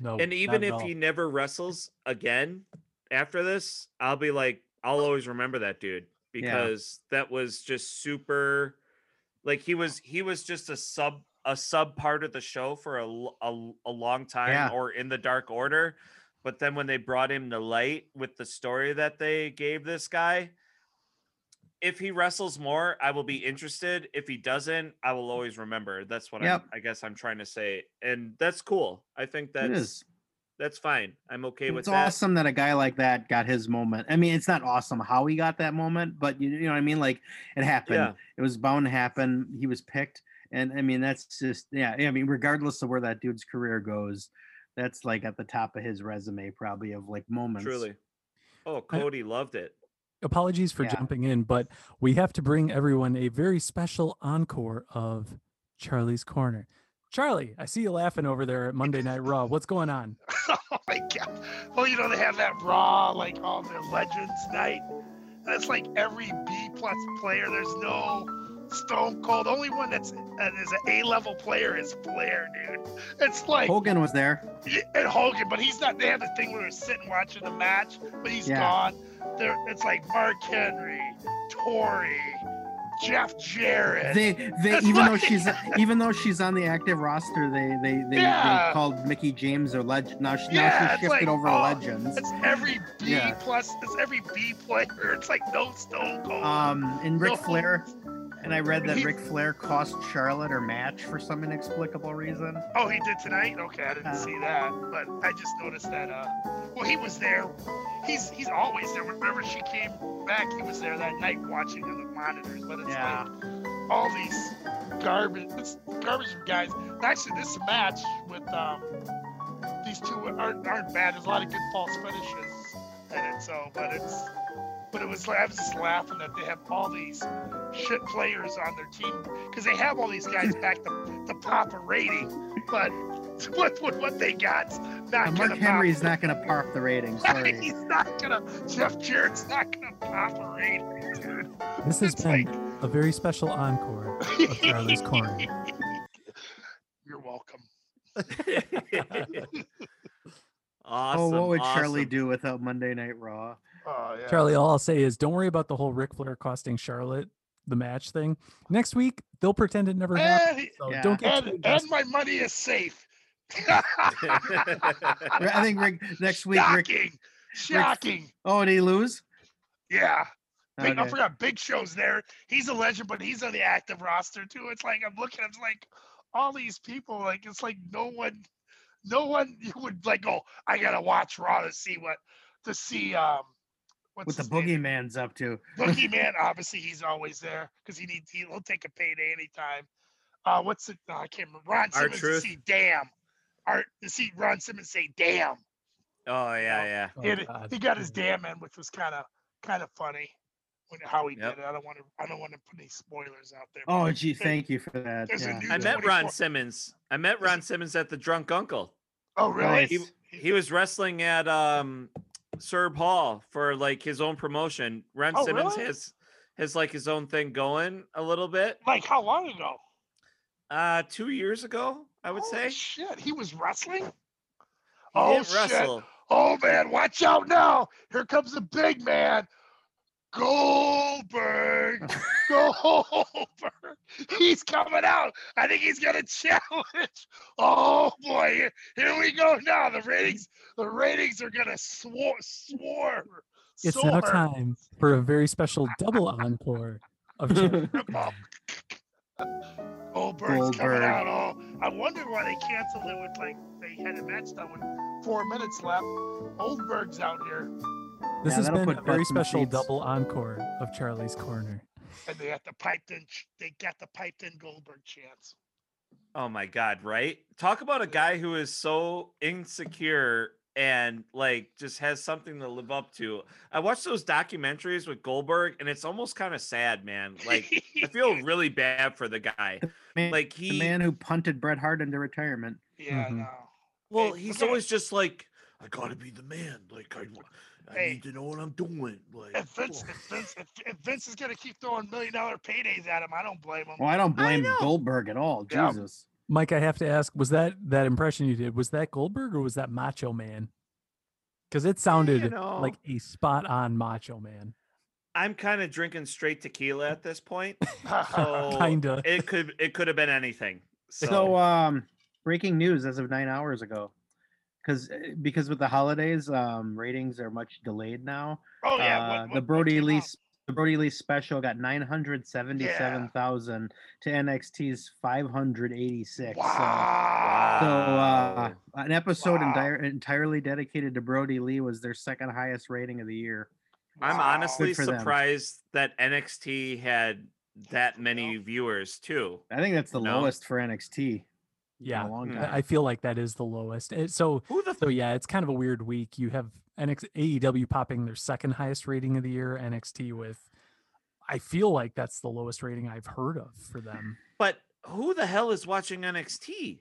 No, and even if he never wrestles again after this, I'll be like, I'll always remember that dude because that was just super. Like he was, he was just a sub, a sub part of the show for a a long time, Yeah. or in the Dark Order. But then when they brought him to light with the story that they gave this guy, if he wrestles more, I will be interested. If he doesn't, I will always remember. That's what Yep. I'm, I guess I'm trying to say, and that's cool. I think that's that's fine. I'm okay with It's awesome that a guy like that got his moment. I mean, it's not awesome how he got that moment, but you, you know what I mean? Like it happened. Yeah. It was bound to happen. He was picked. And I mean, that's just, yeah. I mean, regardless of where that dude's career goes, that's like at the top of his resume, probably of like moments. Truly. Oh, I- Cody loved it. Apologies for Yeah. jumping in, but we have to bring everyone a very special encore of Charlie's Corner. Charlie, I see you laughing over there at Monday Night Raw. What's going on? oh my god. Well, you know they have that Raw like all the Legends night. And it's like every B plus player. There's no Stone Cold. The only one that's that is an A level player is Flair, dude. It's like Hogan was there. And Hogan, but he's not. They have the thing where they're sitting watching the match, but he's Yeah. gone. There, it's like Mark Henry, Torrie, Jeff Jarrett. They, they, even though she's, even though she's on the active roster, they, they, they, Yeah. they called Mickie James a legend. Now, she, Yeah, now she's shifted like, over oh, to legends. it's every B Yeah. plus. It's every B player. It's like no Stone Cold. Um, and Ric No. Flair, and I read that He- Ric Flair cost Charlotte her match for some inexplicable reason. Oh, he did tonight. Okay, I didn't Uh, see that, but I just noticed that. Uh, well, he was there. He's he's always there. Whenever she came back, he was there that night watching on the monitors. But it's Yeah. like all these garbage, garbage guys. Actually, this match with um, these two aren't aren't bad. There's a lot of good false finishes in it. So, but it's. But it was like I was just laughing that they have all these shit players on their team because they have all these guys back to, to pop a rating, but what what, what they got's not And gonna Mark pop. Henry's not going to pop the ratings. Sorry. He's not gonna. Jeff Jarrett's not gonna pop a rating, dude. This has It's been like- a very special encore of Charlie's Corner. You're welcome. awesome. oh, what would Charlie do without Monday Night Raw? Oh yeah. Charlie, all I'll say is don't worry about the whole Ric Flair costing Charlotte the match thing. Next week, they'll pretend it never happened. And, So Yeah. don't get too and, and my money is safe. I think Ric next week. Ric, Shocking. Shocking. oh, did he lose? Yeah. Big, I forgot Big Show's there. He's a legend, but he's on the active roster too. It's like I'm looking, it's like all these people, like it's like no one no one you would like oh, I gotta watch Raw to see what to see um what's What the his name? boogeyman's up to? Boogeyman, obviously he's always there because he needs he, he'll take a payday anytime. Uh what's it? Oh, I can't remember. Ron Our Simmons to see damn. Art to see Ron Simmons say damn. oh yeah, yeah. Oh, He, had- God. he got his damn in, which was kind of kind of funny when how he Yep. did it. I don't want to I don't want to put any spoilers out there. Oh, gee, there- thank you for that. Yeah. new- I met Ron Simmons. I met Ron Simmons at the Drunk Uncle. Oh really? Nice. He, he was wrestling at um Serb Hall for like his own promotion. Ren Oh, Simmons really? has has like his own thing going a little bit. like how long ago? Uh two years ago, I would Holy say. shit, he was wrestling. He oh shit! wrestle. Oh man, watch out now! Here comes the big man, Goldberg. Goldberg, he's coming out. I think he's gonna challenge. Oh boy, here, here we go now. The ratings, the ratings are gonna swore, swore. It's now time for a very special double encore of Charlie. Goldberg's coming out. Oh, I wonder why they canceled it with like they had a match done with four minutes left. Goldberg's out here, This Yeah, has been put a very butts in the special seats. double encore of Charlie's Corner. and they got the piped in. They got the piped in Goldberg chance. Oh my god, right? Talk about a guy who is so insecure and like just has something to live up to. I watched those documentaries with Goldberg and it's almost kind of sad, man. Like I feel really bad for the guy. Man, Like the man who punted Bret Hart into retirement. yeah, Mhm. no. well, Hey, he's forget- always just like I got to be the man. Like I I Hey. need to know what I'm doing. Like If Vince, if Vince, if, if Vince is gonna keep throwing million dollar paydays at him, I don't blame him. Well, I don't blame know. Goldberg at all. Yeah. Jesus. Mike, I have to ask, was that that impression you did? Was that Goldberg or was that Macho Man? Because it sounded know. like a spot on Macho Man. I'm kind of drinking straight tequila at this point. So Kinda. it could it could have been anything. So, So, um, breaking news as of nine hours ago, because because with the holidays, um, ratings are much delayed now. oh yeah, uh, what- the what- what Brodie Lee the Brodie Lee special got 977,000 to NXT's 586. So, so uh, an episode Wow. entire entirely dedicated to Brodie Lee was their second highest rating of the year. I'm Wow. honestly Good for them. surprised that NXT had that many viewers too. I think that's the No. lowest for NXT. Yeah, in a long time. I I feel like that is the lowest. Uh, So Who the so yeah, it's kind of a weird week. You have NX AEW popping their second highest rating of the year, NXT with I feel like that's the lowest rating I've heard of for them. but who the hell is watching NXT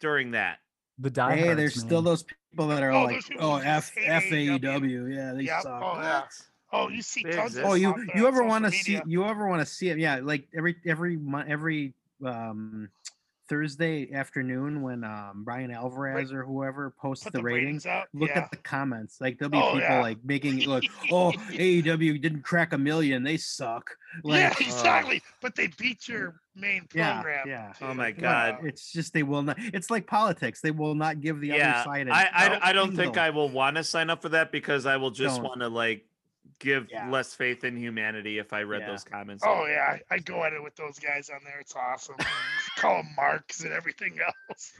during that? The diehards. hey, there's still those people that are Oh, like, oh, who F, F AEW. AEW. Yeah, they Yep. suck. Oh, yeah. Oh, you see tons of Oh, you you ever want to see you ever want to see it? Yeah, like every every mon- every um Thursday afternoon when um Bryan Alvarez or whoever posts Put the, ratings, out. look yeah. at the comments. Like there'll be Oh, people yeah. like making it look, oh AEW didn't crack a million, they suck. Like yeah, exactly. but they beat your main program. yeah. Oh my too. God. It's just they will not. It's like politics. They will not give the yeah, other side. a I I, no I don't think. I will want to sign up for that because I will just want to like give Yeah. less faith in humanity if I read Yeah. those comments. Oh yeah, I, I go at it with those guys on there. It's awesome. Call them marks and everything else.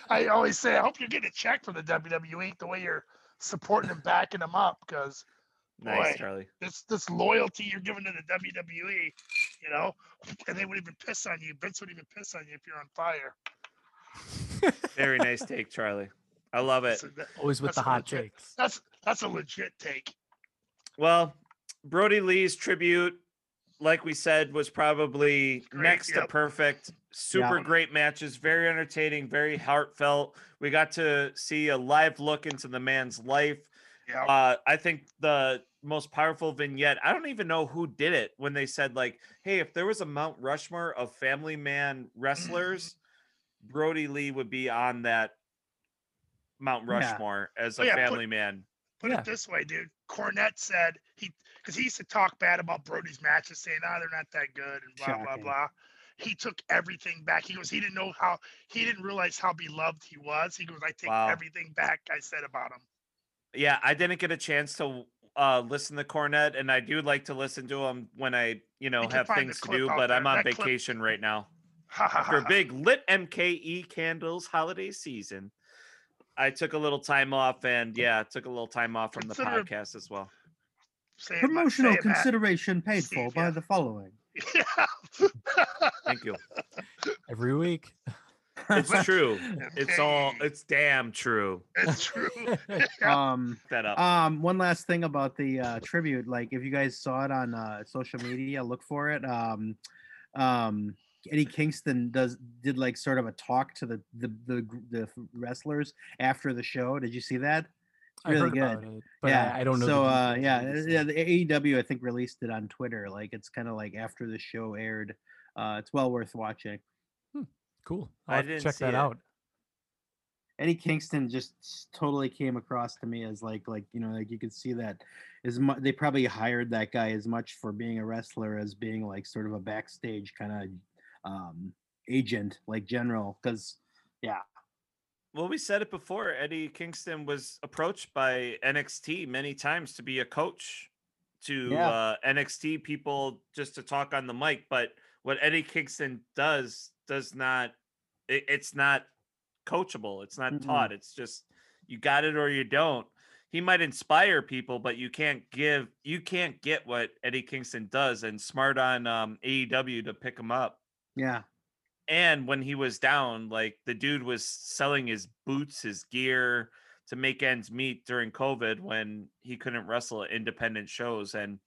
I always say, I hope you're getting a check from the WWE the way you're supporting and backing them up because nice, boy. Charlie. this this loyalty you're giving to the WWE, you know, and they would even piss on you. Vince would even piss on you if you're on fire. Very nice take, Charlie. I love it. So that- always with the hot legit. takes. that's that's a legit take. Well, Brodie Lee's tribute, like we said, was probably Great, next to perfect. Super Yeah. great matches, very entertaining, very heartfelt. We got to see a live look into the man's life. Yeah. Uh, I think the most powerful vignette, I don't even know who did it when they said, like, hey, if there was a Mount Rushmore of family man wrestlers, Brody Lee would be on that Mount Yeah. Rushmore as Oh, a yeah, put- family man. Put Yeah. it this way, dude. Cornette said he because he used to talk bad about Brodie's matches, saying, "Ah, they're not that good," and blah blah Shocking. blah. He took everything back. He goes, he didn't know how he didn't realize how beloved he was. He goes, I take Wow. everything back I said about him. Yeah, I didn't get a chance to uh, listen to Cornette, and I do like to listen to him when I, you know, can have things to do. But I'm on That clip- vacation right now for a big lit MKE candles holiday season. I took a little time off, and yeah, took a little time off from the podcast as well. Say Promotional say consideration paid Steve, for by yeah. the following. Yeah. Thank you. Every week. It's true. It's all. It's damn true. it's true. um That up. um one last thing about the uh tribute like if you guys saw it on uh social media look for it um um Eddie Kingston does did like sort of a talk to the the the, the wrestlers after the show. Did you see that? I Really heard good. about it, but yeah, I, I don't know. So uh, yeah, of yeah, the AEW I think released it on Twitter. Like it's kind of like after the show aired. Uh, it's well worth watching. cool. I I'll have didn't check that it. out. Eddie Kingston just totally came across to me as like like you know like you could see that as much they probably hired that guy as much for being a wrestler as being like sort of a backstage kind of um agent like general because yeah Well, we said it before. Eddie Kingston was approached by NXT many times to be a coach to Yeah. uh, NXT people just to talk on the mic. But what Eddie Kingston does does not. It, it's not coachable. It's not Mm-mm. taught. It's just you got it or you don't. He might inspire people, but you can't give. You can't get what Eddie Kingston does. And smart on um, AEW to pick him up yeah and when he was down like the dude was selling his boots his gear to make ends meet during covid when he couldn't wrestle at independent shows and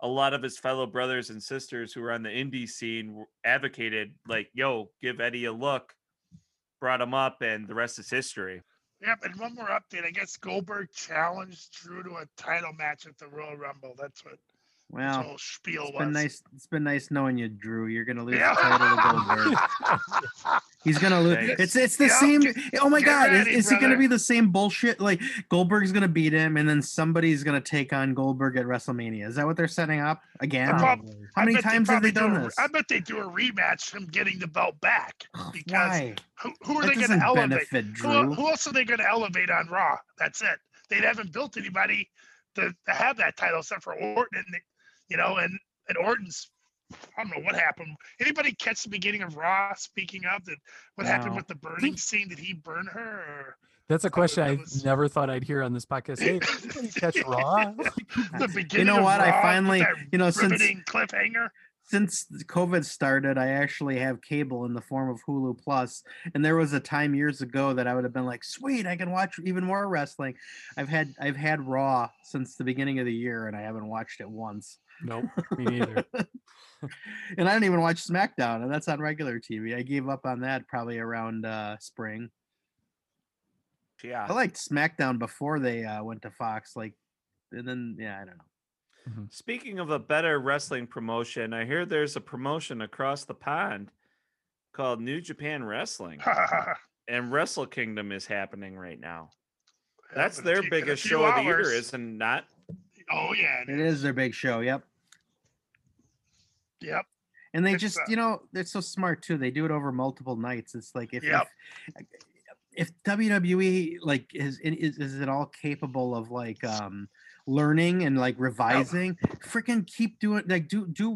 a lot of his fellow brothers and sisters who were on the indie scene advocated like yo give eddie a look brought him up and the rest is history Yep, and one more update. I guess Goldberg challenged Drew to a title match at the Royal Rumble. That's what well whole spiel it's was. been nice it's been nice knowing you Drew you're gonna lose Yeah. the title to Goldberg He's gonna lose. Thanks. It's it's the Yeah, same. oh my get god, is, ready, is it gonna be the same bullshit? Like Goldberg's gonna beat him, and then somebody's gonna take on Goldberg at WrestleMania. Is that what they're setting up again? I How many times have they probably do done a- this? I bet they do a rematch from getting the belt back because Why? who, who are That they gonna elevate? Who, who else are they going to elevate on Raw? That's it. They haven't built anybody to, to have that title except for Orton. And they, you know, and and Orton's. I don't know what happened. Anybody catch the beginning of Raw? Speaking of that, what happened with the burning scene? Did he burn her? Or That's a question I was- never thought I'd hear on this podcast. Hey, anybody catch Raw? the beginning? You know what? I Raw with finally, you know, since- riveting cliffhanger. since COVID started, I actually have cable in the form of Hulu Plus, and there was a time years ago that I would have been like, "Sweet, I can watch even more wrestling." I've had I've had Raw since the beginning of the year, and I haven't watched it once. Nope, me neither. and I didn't even watch SmackDown, and that's on regular TV. I gave up on that probably around uh, spring. Yeah. I liked SmackDown before they uh, went to Fox, like, and then yeah, I don't know. Speaking of a better wrestling promotion, I hear there's a promotion across the pond called New Japan Wrestling, and Wrestle Kingdom is happening right now. That's their few- in a biggest few show of the year, isn't not? Oh yeah, It is their big show. Yep. Yep. And they It's, just, uh, you know, they're so smart too. They do it over multiple nights. It's like if Yep. if, if WWE like is, is is it all capable of like um learning and like revising? Freaking keep doing like do do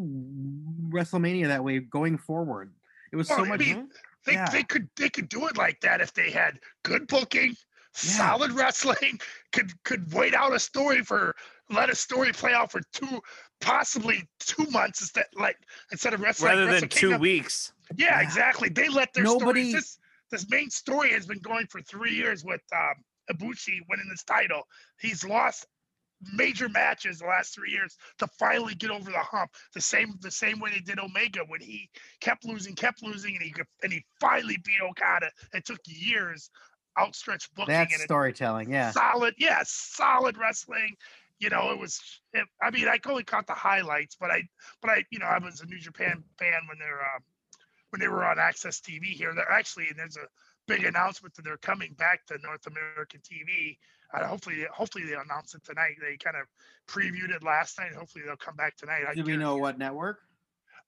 WrestleMania that way going forward. It was so Well, I much. mean, They, Yeah. they could they could do it like that if they had good booking, solid wrestling, could could wait out a story for let a story play out for two possibly two months instead like instead of wrestling Rather Wrestle than two weeks. Yeah, Yeah. exactly. They let their Nobody- stories. This this main story has been going for three years with um, Ibushi winning this title. He's lost major matches the last three years to finally get over the hump. The same the same way they did Omega when he kept losing, kept losing, and he and he finally beat Okada. It took years, outstretched booking, That's and storytelling. Yeah. solid, yeah, solid wrestling. You know, it was. It, I mean, I only caught the highlights, but I, but I, you know, I was a New Japan fan when they're uh, when they were on AXS TV here. They're actually there's a big announcement that they're coming back to North American TV. Uh, hopefully, hopefully they announce it tonight. They kind of previewed it last night. Hopefully they'll come back tonight. I Do we know what network?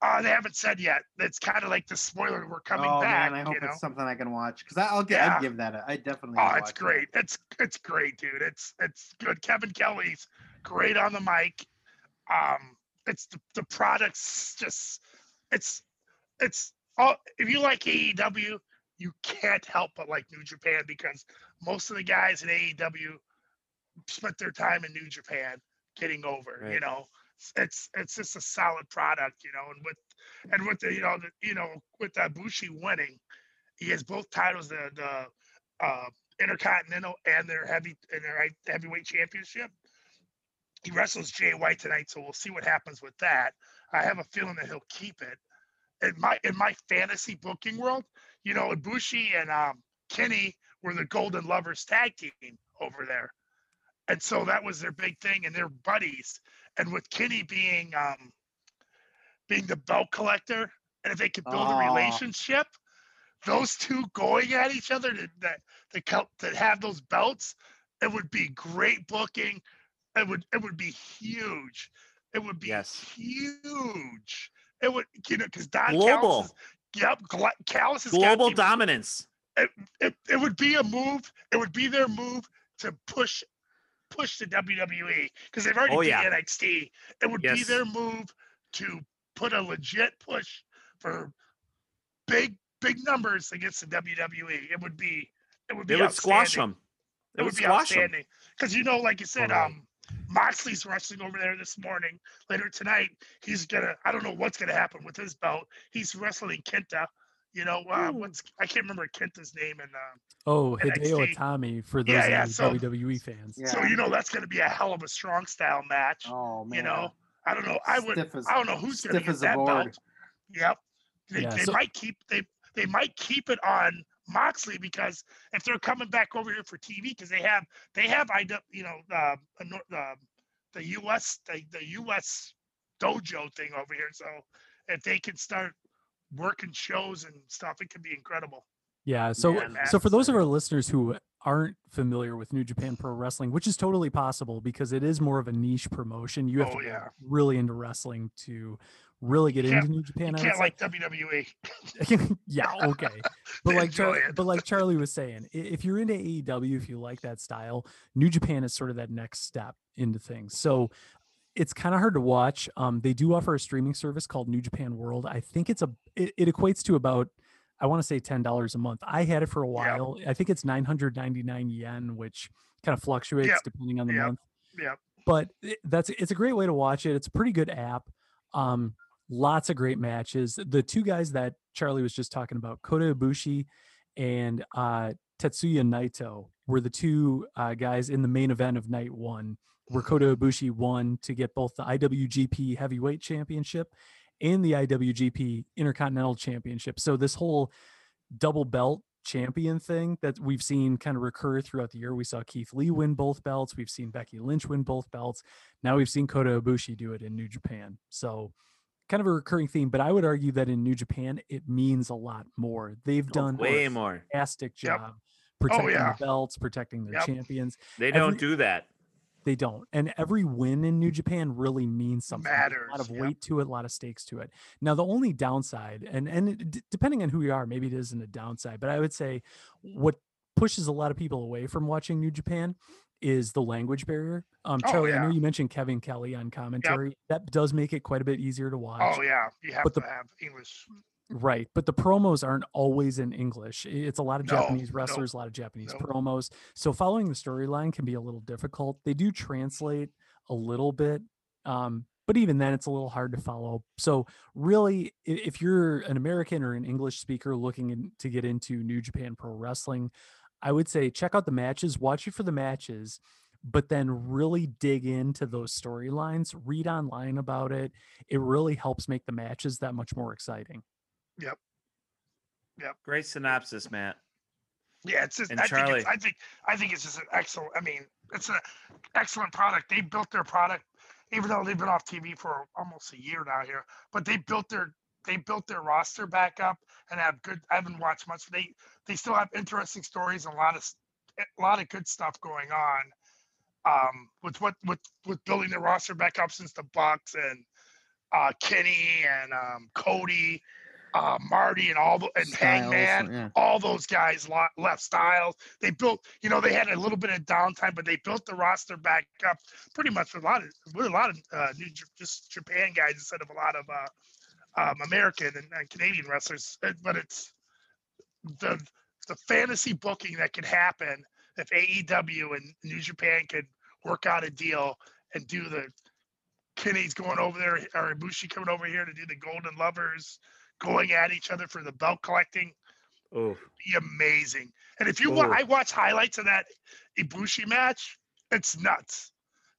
Uh, they haven't said yet. It's kind of like the spoiler. We're coming oh back. man, I hope you know? it's something I can watch because I'll get. Yeah. I'd give that. A, I definitely. Oh, it's watch that. great. It's it's great, dude. It's it's good. Kevin Kelly's great on the mic. Um, it's the, the products just it's it's all if you like AEW, you can't help but like New Japan because most of the guys in AEW spent their time in New Japan getting over. You know, it's it's just a solid product. You know, and with and with the you know the, you know with that Bushi winning, he has both titles. The the uh, Intercontinental and their heavy and their heavyweight championship. He wrestles Jay White tonight, so we'll see what happens with that. I have a feeling that he'll keep it. In my in my fantasy booking world, you know, Ibushi and um, Kenny were the Golden Lovers tag team over there, and so that was their big thing, and they're buddies. And with Kenny being um, being the belt collector, and if they could build Oh. a relationship, those two going at each other that that that, that have those belts, it would be great booking. It would it would be huge. It would be Yes. huge. It would you know because Don Global. Callis is, yep, Callis got Global dominance. it, it, it would be a move. It would be their move to push push the WWE because they've already Oh, yeah. NXT. It would be their move to put a legit push for big big numbers against the WWE. It would be it would be They would squash them. It They would would be outstanding because you know, like you said, Right. um, Moxley's wrestling over there this morning. Later tonight, he's gonna. I don't know what's gonna happen with his belt. He's wrestling Kenta. You know, uh, what's I can't remember Kenta's name and. Uh, Oh, Hideo NXT. Itami for those Yeah, yeah, so- WWE fans. Yeah. So you know that's going to be a hell of a strong style match. Oh man. you know, I don't know. I would. Stiff as- I don't know who's going to stiff get that board. belt. Yep. They, Yeah, they so- might keep they they might keep it on Moxley because if they're coming back over here for TV because they have they have I you know uh, a uh, the U.S. the, the U.S. dojo thing over here. So if they can start working shows and stuff, it could be incredible. Yeah. So Yeah, so for those of our listeners who aren't familiar with New Japan Pro Wrestling, which is totally possible because it is more of a niche promotion, you have Oh, to be yeah. really into wrestling to really get into New Japan. You I would can't like WWE. yeah, okay. But like Char- but like Charlie was saying, if you're into AEW, if you like that style, New Japan is sort of that next step into things. So it's kind of hard to watch. Um, they do offer a streaming service called New Japan World. I think it's a it, it equates to about I want to say ten dollars a month. I had it for a while. I think it's nine hundred ninety nine yen, which kind of fluctuates Yep. depending on the Yep. month. Yep. But it- that's it's a great way to watch it. It's a pretty good app. Um, lots of great matches. The two guys that Charlie was just talking about, Kota Ibushi and uh, Tetsuya Naito, were the two uh, guys in the main event of night one, where Kota Ibushi won to get both the IWGP Heavyweight Championship and the IWGP Intercontinental Championship. So this whole double belt champion thing that we've seen kind of recur throughout the year. We saw Keith Lee win both belts. We've seen Becky Lynch win both belts. Now we've seen Kota Ibushi do it in New Japan. So kind of a recurring theme, but I would argue that in New Japan it means a lot more. They've oh, done Oh, way a more. fantastic Yep. job protecting oh, yeah. the belts, protecting their Yep. champions. They don't Every- do that. They don't. And every win in New Japan really means something. There's A lot of yep. weight to it, a lot of stakes to it. Now, the only downside, and and d- depending on who you are, maybe it isn't a downside, but I would say what pushes a lot of people away from watching New Japan is the language barrier. Um, Oh, Charlie, I know you mentioned Kevin Kelly on commentary. That does make it quite a bit easier to watch. Oh yeah, you have But to the- have English. Right, but the promos aren't always in English. It's a lot of No, Japanese no, wrestlers, a lot of Japanese no. promos. So following the storyline can be a little difficult. They do translate a little bit, um, but even then, it's a little hard to follow. So really, if you're an American or an English speaker looking in, to get into New Japan Pro Wrestling, I would say check out the matches, watch it for the matches, but then really dig into those storylines, read online about it. It really helps make the matches that much more exciting. Great synopsis, Matt. Yeah, it's just. And I think, Charlie. it's, I think. I think it's just an excellent. I mean, it's an excellent product. They built their product, even though they've been off TV for almost a year now here. But they built their they built their roster back up and have good. I haven't watched much. But they they still have interesting stories and a lot of a lot of good stuff going on. Um, with what with with building the roster back up since the Bucks and uh, Kenny and um, Cody, uh, Marty and all the and Styles, Hangman yeah. all those guys left styles. They built, you know, they had a little bit of downtime, but they built the roster back up pretty much with a lot of with a lot of uh, new just Japan guys instead of a lot of uh, um, American and, and Canadian wrestlers. But it's the the fantasy booking that could happen if AEW and New Japan could work out a deal and do the Kenny's going over there or Ibushi coming over here to do the Golden Lovers going at each other for the belt collecting Oh, be amazing. And if you wa- Ooh. I watch highlights of that Ibushi match, it's nuts.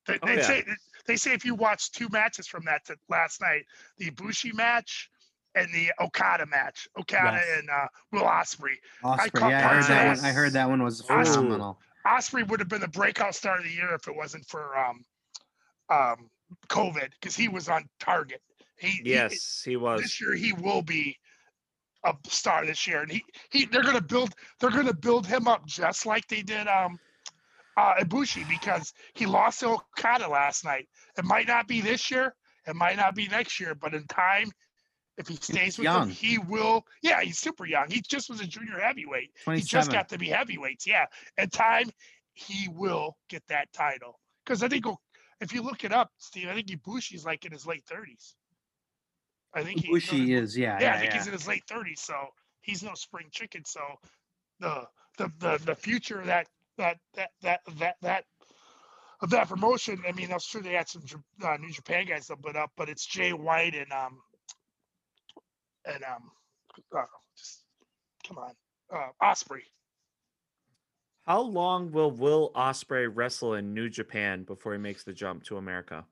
They, Oh, they yeah. say they say if you watch two matches from that to last night, the Ibushi match and the Okada match, Okada Yes. and uh, Will Ospreay. Ospreay, caught yeah, I heard that one. I heard that one was phenomenal. Ospreay would have been the breakout star of the year if it wasn't for um, um, COVID because he was on target. He, he- yes, he was. this year he will be a star this year and he, he they're gonna build they're gonna build him up just like they did um uh Ibushi because he lost to Okada last night. It might not be this year, it might not be next year, but in time, if he stays with young. them, he will. Yeah, he's super young. He just was a junior heavyweight. He just got to be heavyweights. Yeah, in time, he will get that title. Because I think if you look it up, Steve, I think Ibushi's like in his late thirties. I think he, Bushi is, yeah, yeah, yeah, I think yeah. he's in his late thirties, so he's no spring chicken. So the the the, the future of that that that that that that of that promotion. I mean, I'm sure they had some uh, New Japan guys that put up, but it's Jay White and um and um uh, just come on uh, Ospreay. How long will Will Ospreay wrestle in New Japan before he makes the jump to America?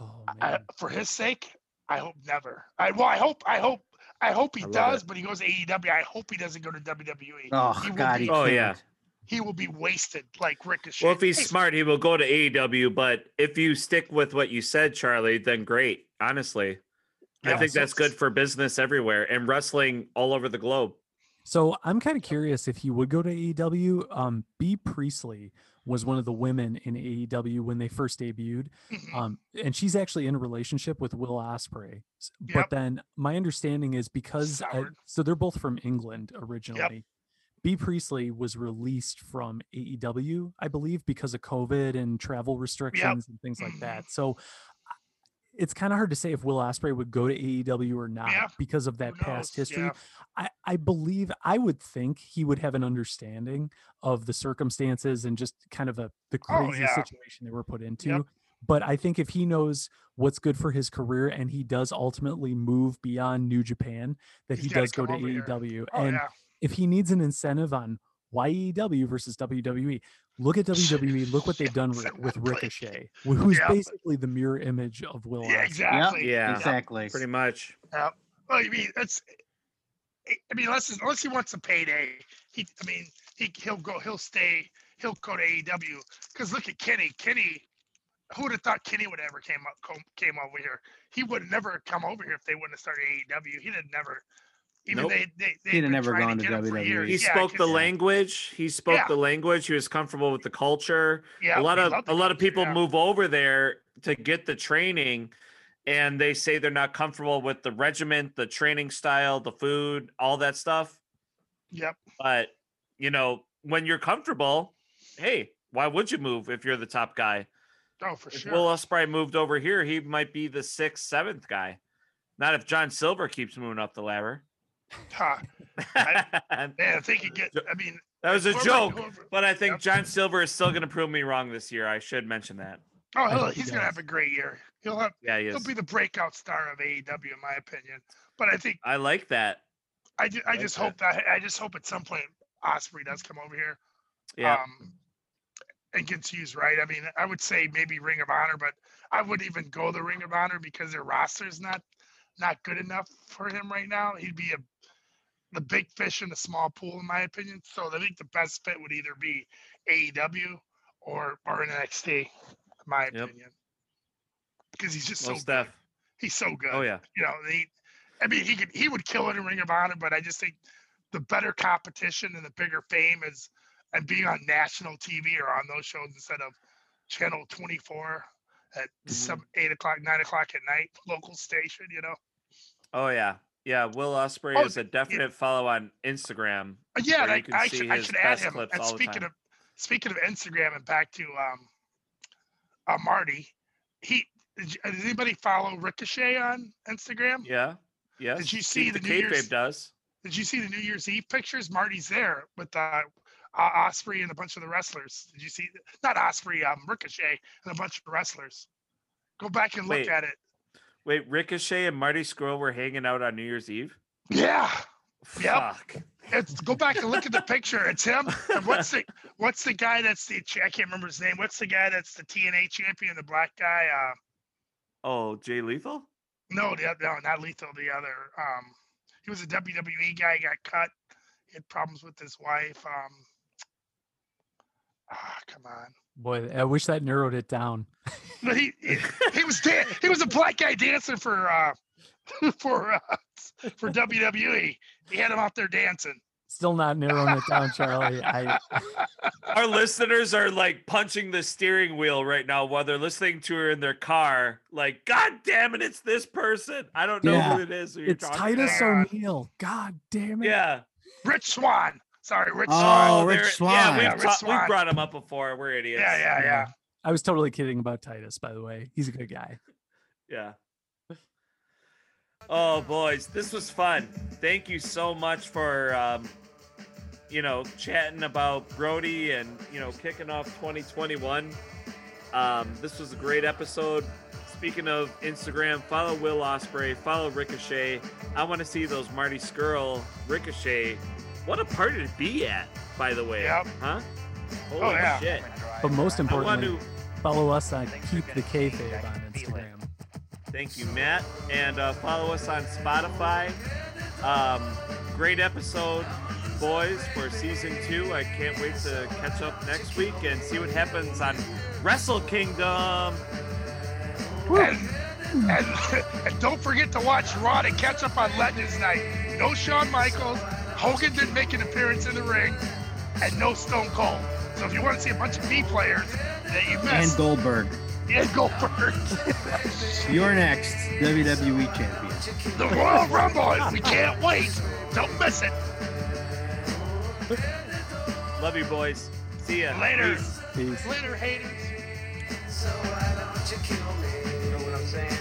Oh I, for his sake, I hope never. I well, I hope, I hope, I hope he I does, it. but he goes to AEW. I hope he doesn't go to WWE. Oh he God, be, he Oh, can't. yeah. he will be wasted like Ricochet. Well, if he's Hey, smart, he will go to AEW. But if you stick with what you said, Charlie, then great. Honestly, I think so that's good for business everywhere and wrestling all over the globe. So I'm kind of curious if he would go to AEW. Um, B Priestley was one of the women in AEW when they first debuted, mhm. um, and she's actually in a relationship with Will Ospreay. But Yep. then my understanding is because Soured. so they're both from England originally. Bea Priestley was released from AEW, I believe, because of COVID and travel restrictions and things like that. So it's kind of hard to say if Will Ospreay would go to AEW or not Yeah. because of that past history. Yeah. I, I believe I would think he would have an understanding of the circumstances and just kind of a the Oh, crazy yeah. situation they were put into. But I think if he knows what's good for his career and he does ultimately move beyond New Japan, that He's he does go to come over here. AEW. Oh and if he needs an incentive on why AEW versus WWE, look at WWE. Look what they've done with, with Ricochet, who's Yeah. basically the mirror image of Will. Yeah, Ospreay. exactly. Yeah. exactly. Pretty much. Yeah. Well, I mean, it's. I mean, unless unless he wants a payday, he. I mean, he he'll go. He'll stay. He'll go to AEW. Because look at Kenny. Kenny. Who would have thought Kenny would ever came up came over here? He would have never come over here if they wouldn't have started AEW. He'd have never. Even Nope. they they they He'd have never gone to WWE. He Yeah, spoke the 'cause- language. He spoke Yeah. the language. He was comfortable with the culture. Yeah, a lot of a the lot of people yeah. move over there to get the training and they say they're not comfortable with the regiment, the training style, the food, all that stuff. Yep. But, you know, when you're comfortable, hey, why would you move if you're the top guy? Oh, for If sure. Will Ospreay moved over here, he might be the sixth, seventh guy. Not if John Silver keeps moving up the ladder. Huh. that Man, I think you get. I mean, that was a joke, whoever- but I think Yep. John Silver is still going to prove me wrong this year. I should mention that. Oh, he'll, hope he he's gonna have a great year. He'll have. Yeah, he He'll be the breakout star of AEW, in my opinion. But I think I like that. I, ju- I like just that. hope that I just hope at some point Ospreay does come over here. Yeah. Um, and gets used right. I mean, I would say maybe Ring of Honor, but I wouldn't even go the Ring of Honor because their roster's not not good enough for him right now. He'd be a the big fish in a small pool, in my opinion. So I think the best fit would either be AEW or or NXT, in my Yep. opinion. Because he's just so Most good. He's so good Oh yeah. you know, he, I mean, he could, he would kill it in Ring of Honor, but I just think the better competition and the bigger fame is, and being on national TV or on those shows instead of Channel 24 at Mhm. some eight o'clock, nine o'clock at night, local station, you know. Oh yeah. Yeah. Will Ospreay Oh, is a definite follow on Instagram. Uh, yeah, Where you can I, I should, I should add him. And speaking of speaking of Instagram and back to um, uh, Marty, he did does anybody follow Ricochet on Instagram? Yeah. Yes. you see Keep the the New Year's- does? Did you see the New Year's Eve pictures? Marty's there with uh, uh, Ospreay and a bunch of the wrestlers. Did you see? Not Ospreay, um, Ricochet and a bunch of wrestlers. Go back and look Wait. at it. Wait, Ricochet and Marty Scurll were hanging out on New Year's Eve. Yeah, Yep. Fuck. it's go back and look at the picture. It's him. And what's the what's the guy that's the I can't remember his name. What's the guy that's the TNA champion? The black guy. Uh, Oh, Jay Lethal. no, the oth- no, not lethal. The other. Um, he was a WWE guy. Got cut. He had problems with his wife. Um, ah, come on. Boy, I wish that narrowed it down. But he he, he was dan- he was a black guy dancing for uh for uh, for WWE. He had him out there dancing. Still not narrowing it down, Charlie. I Our listeners are like punching the steering wheel right now while they're listening to her in their car. Like, God damn it, it's this person. I don't know Yeah. who it is. who it's Titus about. O'Neil. God damn it. Yeah. Rich Swann. Sorry, Rich Oh, Swann. Rich there- Yeah, Swann. we've, Yeah, Rich ta- Swann. we've brought him up before. We're idiots. Yeah, yeah, yeah. I was totally kidding about Titus, by the way. He's a good guy. Yeah. Oh, boys, this was fun. Thank you so much for, um, you know, chatting about Brodie and, you know, kicking off 2021. Um, this was a great episode. Speaking of Instagram, follow Will Ospreay, follow Ricochet. I want to see those Marty Scurll Ricochet. What a party to be at, by the way. Yep. Huh? Holy Oh, yeah. shit. But most importantly, to follow us on Keep the Kayfabe on Instagram. Thank you, Matt. And uh, follow us on Spotify. Um, great episode, boys, for season two. I can't wait to catch up next week and see what happens on Wrestle Kingdom. And, and, and don't forget to watch Raw to catch up on Legends Night. No Shawn Michaels. Hogan didn't make an appearance in the ring. And no Stone Cold. So if you want to see a bunch of B players that you And Goldberg. and Goldberg. You're next, WWE champion. the Royal Rumble. We can't wait. Don't miss it. Love you, boys. See ya. Later. Peace. Peace. Later, haters. So why don't you kill me? You know what I'm saying?